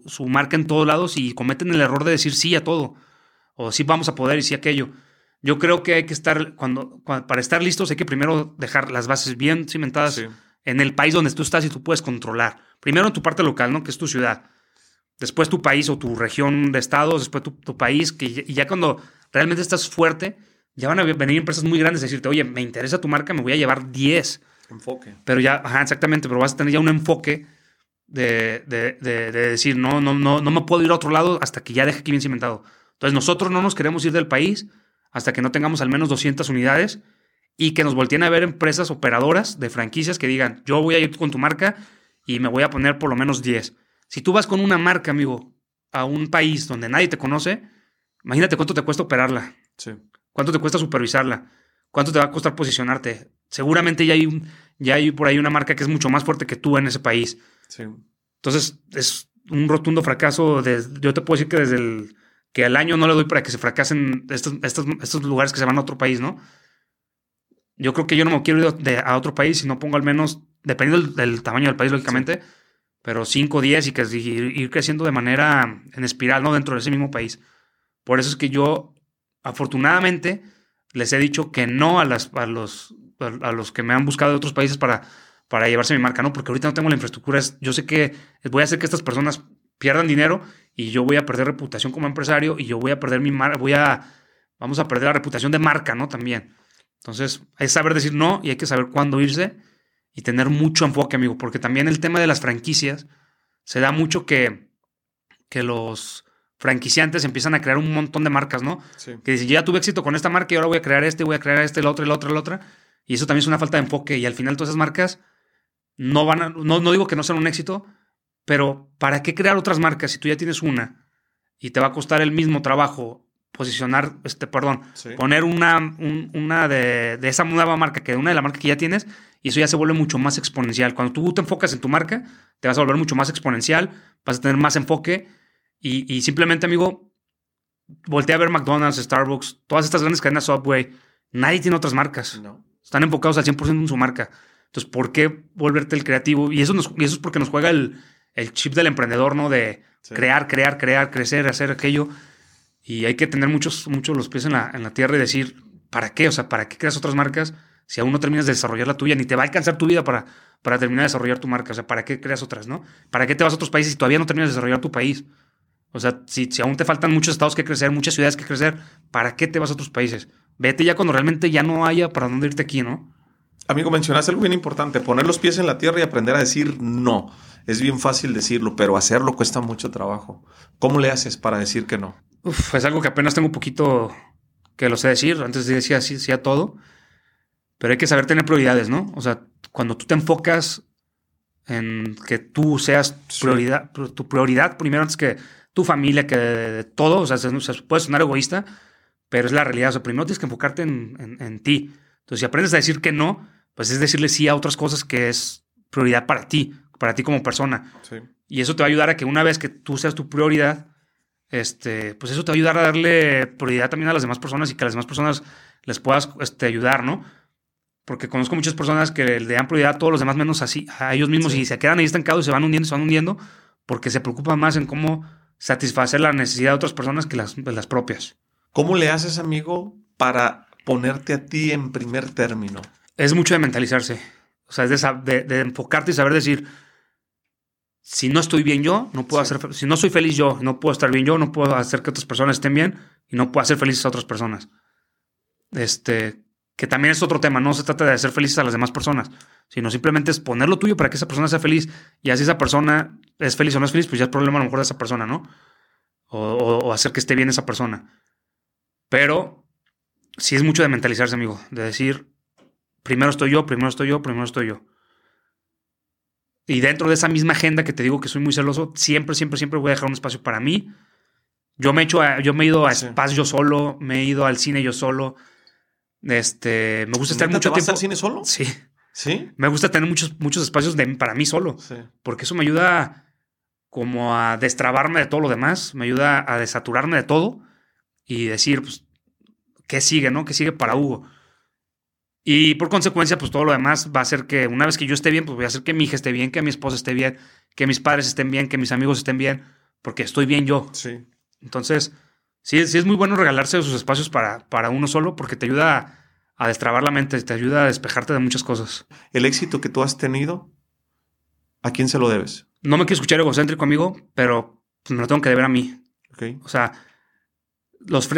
su, marca en todos lados y cometen el error de decir sí a todo. O sí vamos a poder y sí aquello. Yo creo que hay que estar, cuando, para estar listos, hay que primero dejar las bases bien cimentadas en el país donde tú estás y tú puedes controlar. Primero en tu parte local, ¿no? Que es tu ciudad. Después tu país o tu región de estados, después tu, tu país, que y ya cuando realmente estás fuerte, ya van a venir empresas muy grandes a decirte, oye, me interesa tu marca, me voy a llevar 10 Enfoque. Pero ya, ajá, exactamente, pero vas a tener ya un enfoque de, de, de, decir, no, no, no, no me puedo ir a otro lado hasta que ya deje aquí bien cimentado. Entonces nosotros no nos queremos ir del país hasta que no tengamos al menos 200 unidades y que nos volteen a ver empresas operadoras de franquicias que digan, yo voy a ir con tu marca y me voy a poner por lo menos 10. Si tú vas con una marca, amigo, a un país donde nadie te conoce, imagínate cuánto te cuesta operarla. Sí. ¿Cuánto te cuesta supervisarla? ¿Cuánto te va a costar posicionarte? Seguramente ya hay, un, ya hay por ahí una marca que es mucho más fuerte que tú en ese país. Sí. Entonces, es un rotundo fracaso. De, yo te puedo decir que desde el que al año no le doy para que se fracasen estos, estos, estos lugares que se van a otro país, ¿no? Yo creo que yo no me quiero ir a otro país si no pongo al menos, dependiendo del, tamaño del país, lógicamente, pero 5 o 10 y que ir creciendo de manera en espiral, ¿no? Dentro de ese mismo país. Por eso es que yo, afortunadamente, les he dicho que no a, las, a, los, a los que me han buscado de otros países para, para llevarse mi marca, ¿no? Porque ahorita no tengo la infraestructura. Yo sé que voy a hacer que estas personas pierdan dinero y yo voy a perder reputación como empresario y yo voy a perder mi marca, voy a, vamos a perder la reputación de marca, ¿no? También. Entonces, hay saber decir no y hay que saber cuándo irse y tener mucho enfoque, amigo, porque también el tema de las franquicias se da mucho que, que los franquiciantes empiezan a crear un montón de marcas, ¿no? Sí. Que dicen, ya tuve éxito con esta marca y ahora voy a crear este, voy a crear este, el otro, el otro, el otro. Y eso también es una falta de enfoque. Y al final todas esas marcas no van a, no, no digo que no sean un éxito, pero ¿para qué crear otras marcas si tú ya tienes una y te va a costar el mismo trabajo posicionar, este, perdón, poner una, una de, de, esa nueva marca que de una de la marca que ya tienes y eso ya se vuelve mucho más exponencial. Cuando tú te enfocas en tu marca, te vas a volver mucho más exponencial, vas a tener más enfoque y, simplemente, amigo, voltea a ver McDonald's, Starbucks, todas estas grandes cadenas Subway. Nadie tiene otras marcas. No. Están enfocados al 100% en su marca. Entonces, ¿por qué volverte el creativo? Y eso, eso es porque nos juega el, el chip del emprendedor, ¿no? De crear, crear, crear, crecer, hacer aquello. Y hay que tener muchos, muchos los pies en la, en la tierra y decir, ¿para qué? O sea, ¿para qué creas otras marcas si aún no terminas de desarrollar la tuya? Ni te va a alcanzar tu vida para, para terminar de desarrollar tu marca. O sea, ¿para qué creas otras, no? ¿Para qué te vas a otros países si todavía no terminas de desarrollar tu país? O sea, si, si aún te faltan muchos estados que crecer, muchas ciudades que crecer, ¿para qué te vas a otros países? Vete ya cuando realmente ya no haya para dónde irte aquí, ¿no? Amigo, mencionaste algo bien importante, poner los pies en la tierra y aprender a decir no. Es bien fácil decirlo, pero hacerlo cuesta mucho trabajo. ¿Cómo le haces para decir que no? Uf, es algo que apenas tengo un poquito que lo sé decir. Antes decía sí, sí a todo. Pero hay que saber tener prioridades, ¿no? O sea, cuando tú te enfocas en que tú seas prioridad, tu prioridad primero antes que tu familia, que todo, o sea, puede sonar egoísta, pero es la realidad. O sea, primero tienes que enfocarte en, en ti. Entonces, si aprendes a decir que no, pues es decirle sí a otras cosas que es prioridad para ti, para ti como persona. Y eso te va a ayudar a que una vez que tú seas tu prioridad, este, pues eso te va a ayudar a darle prioridad también a las demás personas y que a las demás personas les puedas este, ayudar, ¿no? Porque conozco muchas personas que le dan prioridad a todos los demás menos así, a ellos mismos y se quedan ahí estancados y se van hundiendo, se van hundiendo, porque se preocupan más en cómo satisfacer la necesidad de otras personas que las, las propias. ¿Cómo le haces, amigo, para ponerte a ti en primer término? Es mucho de mentalizarse. O sea, es de, de, enfocarte y saber decir, si no estoy bien yo, no puedo hacer, si no soy feliz yo, no puedo estar bien yo, no puedo hacer que otras personas estén bien y no puedo hacer felices a otras personas. Este, que también es otro tema, no se trata de hacer felices a las demás personas, sino simplemente es poner lo tuyo para que esa persona sea feliz y así esa persona es feliz o no es feliz, pues ya es problema a lo mejor de esa persona, ¿no? O, o hacer que esté bien esa persona. Pero sí es mucho de mentalizarse, amigo, de decir, primero estoy yo, primero estoy yo, primero estoy yo. Y dentro de esa misma agenda que te digo que soy muy celoso, siempre, siempre, siempre voy a dejar un espacio para mí. Yo me he, hecho yo me he ido a espacio yo solo, me he ido al cine yo solo. Este, me gusta estar mucho te tiempo. al cine solo? Sí. ¿Sí? Me gusta tener muchos, muchos espacios de, para mí solo. Sí. Porque eso me ayuda como a destrabarme de todo lo demás, me ayuda a desaturarme de todo y decir, pues, ¿qué sigue, no? ¿Qué sigue para Hugo? Y por consecuencia, pues todo lo demás va a ser que una vez que yo esté bien, pues voy a hacer que mi hija esté bien, que mi esposa esté bien, que mis padres estén bien, que mis amigos estén bien, porque estoy bien yo. Sí. Entonces, sí, sí es muy bueno regalarse esos espacios para, para uno solo, porque te ayuda a, destrabar la mente, te ayuda a despejarte de muchas cosas. El éxito que tú has tenido, ¿a quién se lo debes? No me quiero escuchar egocéntrico, amigo, pero me lo tengo que deber a mí. Okay. O sea, los,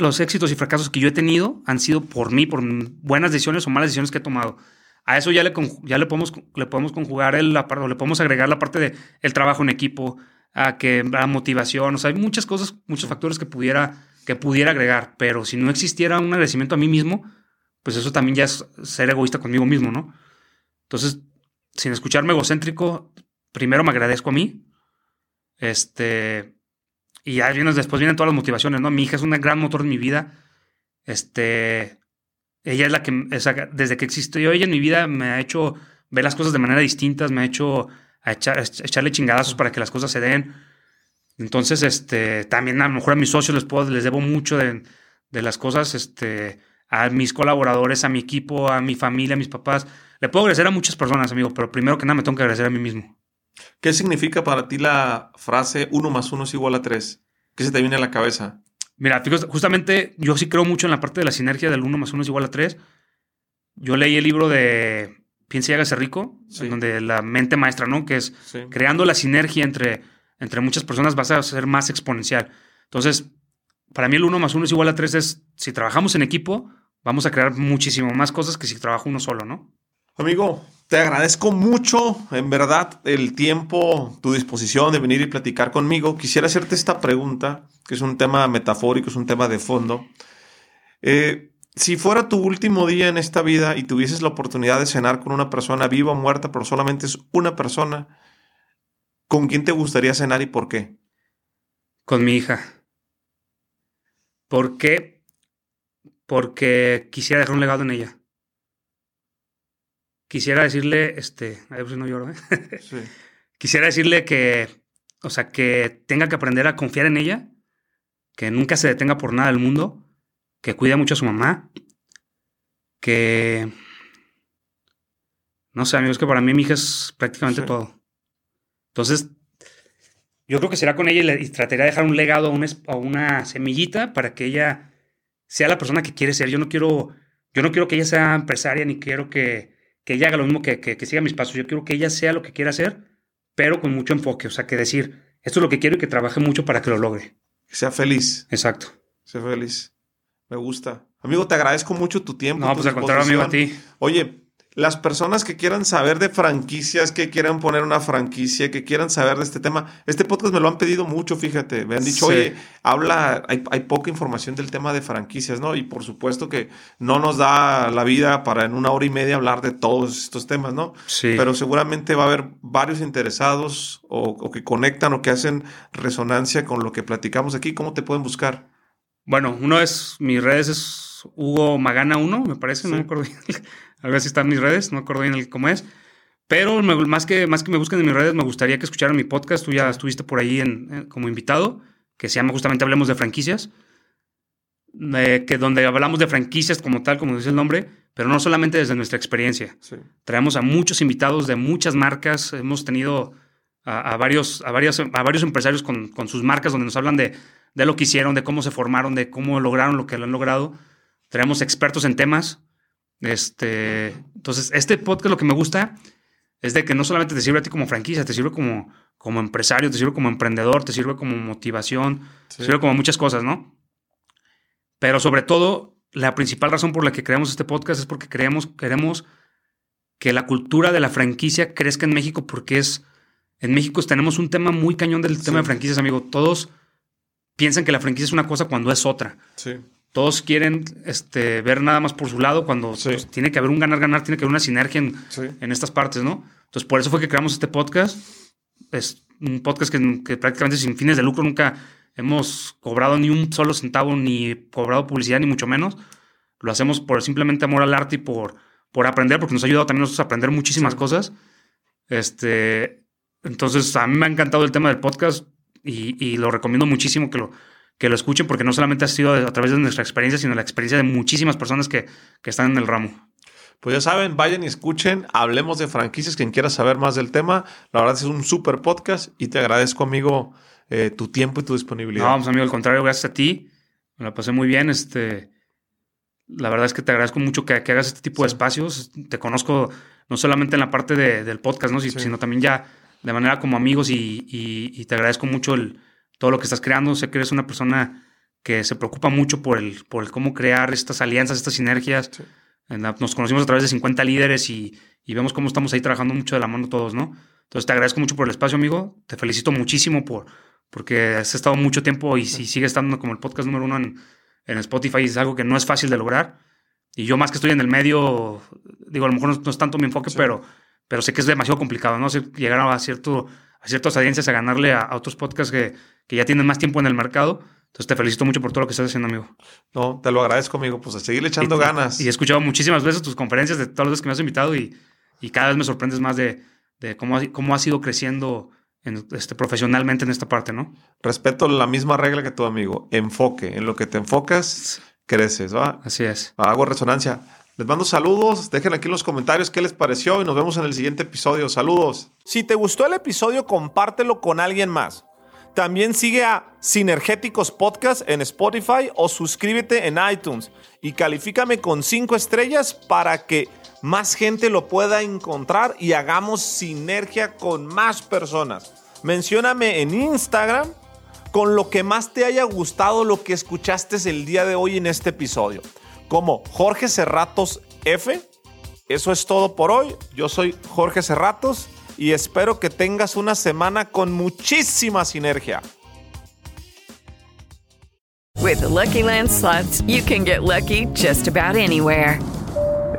los, éxitos y fracasos que yo he tenido han sido por mí, por buenas decisiones o malas decisiones que he tomado. A eso ya le, ya le, podemos, le podemos conjugar el, le podemos agregar la parte de el trabajo en equipo, a que la motivación, o sea, hay muchas cosas, muchos factores que pudiera, que pudiera agregar, pero si no existiera un agradecimiento a mí mismo, pues eso también ya es ser egoísta conmigo mismo, ¿no? Entonces, sin escucharme egocéntrico, primero me agradezco a mí, este, y ya vienen, después vienen todas las motivaciones, ¿no? Mi hija es un gran motor en mi vida. Este, ella es la que, desde que existió ella en mi vida, me ha hecho ver las cosas de manera distintas, me ha hecho echarle chingadazos para que las cosas se den. Entonces, este, también a lo mejor a mis socios les puedo, les debo mucho de, de las cosas, este, a mis colaboradores, a mi equipo, a mi familia, a mis papás. Le puedo agradecer a muchas personas, amigo, pero primero que nada me tengo que agradecer a mí mismo. ¿Qué significa para ti la frase uno más uno es igual a tres? ¿Qué se te viene a la cabeza? Mira, justamente yo sí creo mucho en la parte de la sinergia del uno más uno es igual a tres. Yo leí el libro de Piensa y hágase rico, en donde la mente maestra, ¿no? Que es creando la sinergia entre, entre muchas personas vas a ser más exponencial. Entonces, para mí el uno más uno es igual a tres es, si trabajamos en equipo, vamos a crear muchísimo más cosas que si trabajo uno solo, ¿no? Amigo, te agradezco mucho, en verdad, el tiempo, tu disposición de venir y platicar conmigo. Quisiera hacerte esta pregunta, que es un tema metafórico, es un tema de fondo. Eh, si fuera tu último día en esta vida y tuvieses la oportunidad de cenar con una persona viva o muerta, pero solamente es una persona, ¿con quién te gustaría cenar y por qué? Con mi hija. ¿Por qué? Porque quisiera dejar un legado en ella quisiera decirle, este, a ver si no lloro, ¿eh? [laughs] Quisiera decirle que, o sea, que tenga que aprender a confiar en ella, que nunca se detenga por nada del mundo, que cuida mucho a su mamá, que... No sé, amigos, que para mí mi hija es prácticamente todo. Entonces, yo creo que será con ella y, trataría de dejar un legado o una semillita para que ella sea la persona que quiere ser. Yo no quiero, yo no quiero que ella sea empresaria ni quiero que, que ella haga lo mismo que, que, siga mis pasos. Yo quiero que ella sea lo que quiera hacer, pero con mucho enfoque. O sea, que decir, esto es lo que quiero y que trabaje mucho para que lo logre. Que sea feliz. Exacto. Sea feliz. Me gusta. Amigo, te agradezco mucho tu tiempo. No, pues al contrario, amigo, a ti. Oye, las personas que quieran saber de franquicias, que quieran poner una franquicia, que quieran saber de este tema, este podcast me lo han pedido mucho, fíjate, me han dicho, oye, habla, hay, poca información del tema de franquicias, ¿no? Y por supuesto que no nos da la vida para en una hora y media hablar de todos estos temas, ¿no? Sí. Pero seguramente va a haber varios interesados o, o que conectan o que hacen resonancia con lo que platicamos aquí. ¿Cómo te pueden buscar? Bueno, uno es, mis redes es Hugo Magana 1, me parece, no me acuerdo bien. [laughs] Algo así están mis redes, no me acuerdo bien el, cómo es. Pero más, que, más que me busquen en mis redes, me gustaría que escucharan mi podcast. Tú ya estuviste por ahí en, como invitado, que se llama justamente Hablemos de Franquicias, eh, que donde hablamos de franquicias como tal, como dice el nombre, pero no solamente desde nuestra experiencia. Traemos a muchos invitados de muchas marcas. Hemos tenido a, varios, a, varios, a varios empresarios con, con, sus marcas donde nos hablan de, de lo que hicieron, de cómo se formaron, de cómo lograron lo que lo han logrado. Tenemos expertos en temas este, entonces, este podcast lo que me gusta es de que no solamente te sirve a ti como franquicia, te sirve como, como empresario, te sirve como emprendedor, te sirve como motivación, te sirve como muchas cosas, ¿no? Pero sobre todo, la principal razón por la que creamos este podcast es porque creemos, queremos que la cultura de la franquicia crezca en México porque es, en México tenemos un tema muy cañón del tema de franquicias, amigo. Todos piensan que la franquicia es una cosa cuando es otra. Sí todos quieren este, ver nada más por su lado cuando pues, tiene que haber un ganar-ganar, tiene que haber una sinergia en, en, estas partes, ¿no? Entonces, por eso fue que creamos este podcast. Es un podcast que, prácticamente sin fines de lucro nunca hemos cobrado ni un solo centavo, ni cobrado publicidad, ni mucho menos. Lo hacemos por simplemente amor al arte y por, por aprender, porque nos ha ayudado también nosotros a aprender muchísimas cosas. Este, entonces, a mí me ha encantado el tema del podcast y, y lo recomiendo muchísimo que lo, que lo escuchen porque no solamente ha sido a través de nuestra experiencia, sino la experiencia de muchísimas personas que, están en el ramo. Pues ya saben, vayan y escuchen, hablemos de franquicias, quien quiera saber más del tema. La verdad es un súper podcast y te agradezco, amigo, eh, tu tiempo y tu disponibilidad. No, pues amigo, al contrario, gracias a ti. Me la pasé muy bien. Este, la verdad es que te agradezco mucho que, hagas este tipo de espacios. Te conozco no solamente en la parte del podcast, ¿no? sino también ya de manera como amigos y, y te agradezco mucho el, todo lo que estás creando. Sé que eres una persona que se preocupa mucho por el, por el cómo crear estas alianzas, estas sinergias. Nos conocimos a través de 50 líderes y, vemos cómo estamos ahí trabajando mucho de la mano todos, ¿no? Entonces te agradezco mucho por el espacio, amigo. Te felicito muchísimo por porque has estado mucho tiempo y si sigue estando como el podcast número uno en, en, Spotify es algo que no es fácil de lograr. Y yo más que estoy en el medio, digo, a lo mejor no, es tanto mi enfoque, pero, pero sé que es demasiado complicado, ¿no? llegar a cierto a ciertas audiencias a ganarle a, otros podcasts que, que, ya tienen más tiempo en el mercado. Entonces te felicito mucho por todo lo que estás haciendo, amigo. No, te lo agradezco, amigo. Pues a seguirle echando ganas. Y he escuchado muchísimas veces tus conferencias de todas las veces que me has invitado y, y cada vez me sorprendes más de, de cómo, cómo has ido creciendo en, este, profesionalmente en esta parte, ¿no? Respeto la misma regla que tu amigo. Enfoque. En lo que te enfocas, creces, ¿va? Así es. Hago resonancia. Les mando saludos, dejen aquí en los comentarios qué les pareció y nos vemos en el siguiente episodio. Saludos. Si te gustó el episodio, compártelo con alguien más. También sigue a Sinergéticos Podcast en Spotify o suscríbete en iTunes y califícame con 5 estrellas para que más gente lo pueda encontrar y hagamos sinergia con más personas. Mencióname en Instagram con lo que más te haya gustado lo que escuchaste el día de hoy en este episodio como Jorge Cerratos F. Eso es todo por hoy. Yo soy Jorge Cerratos y espero que tengas una semana con muchísima sinergia.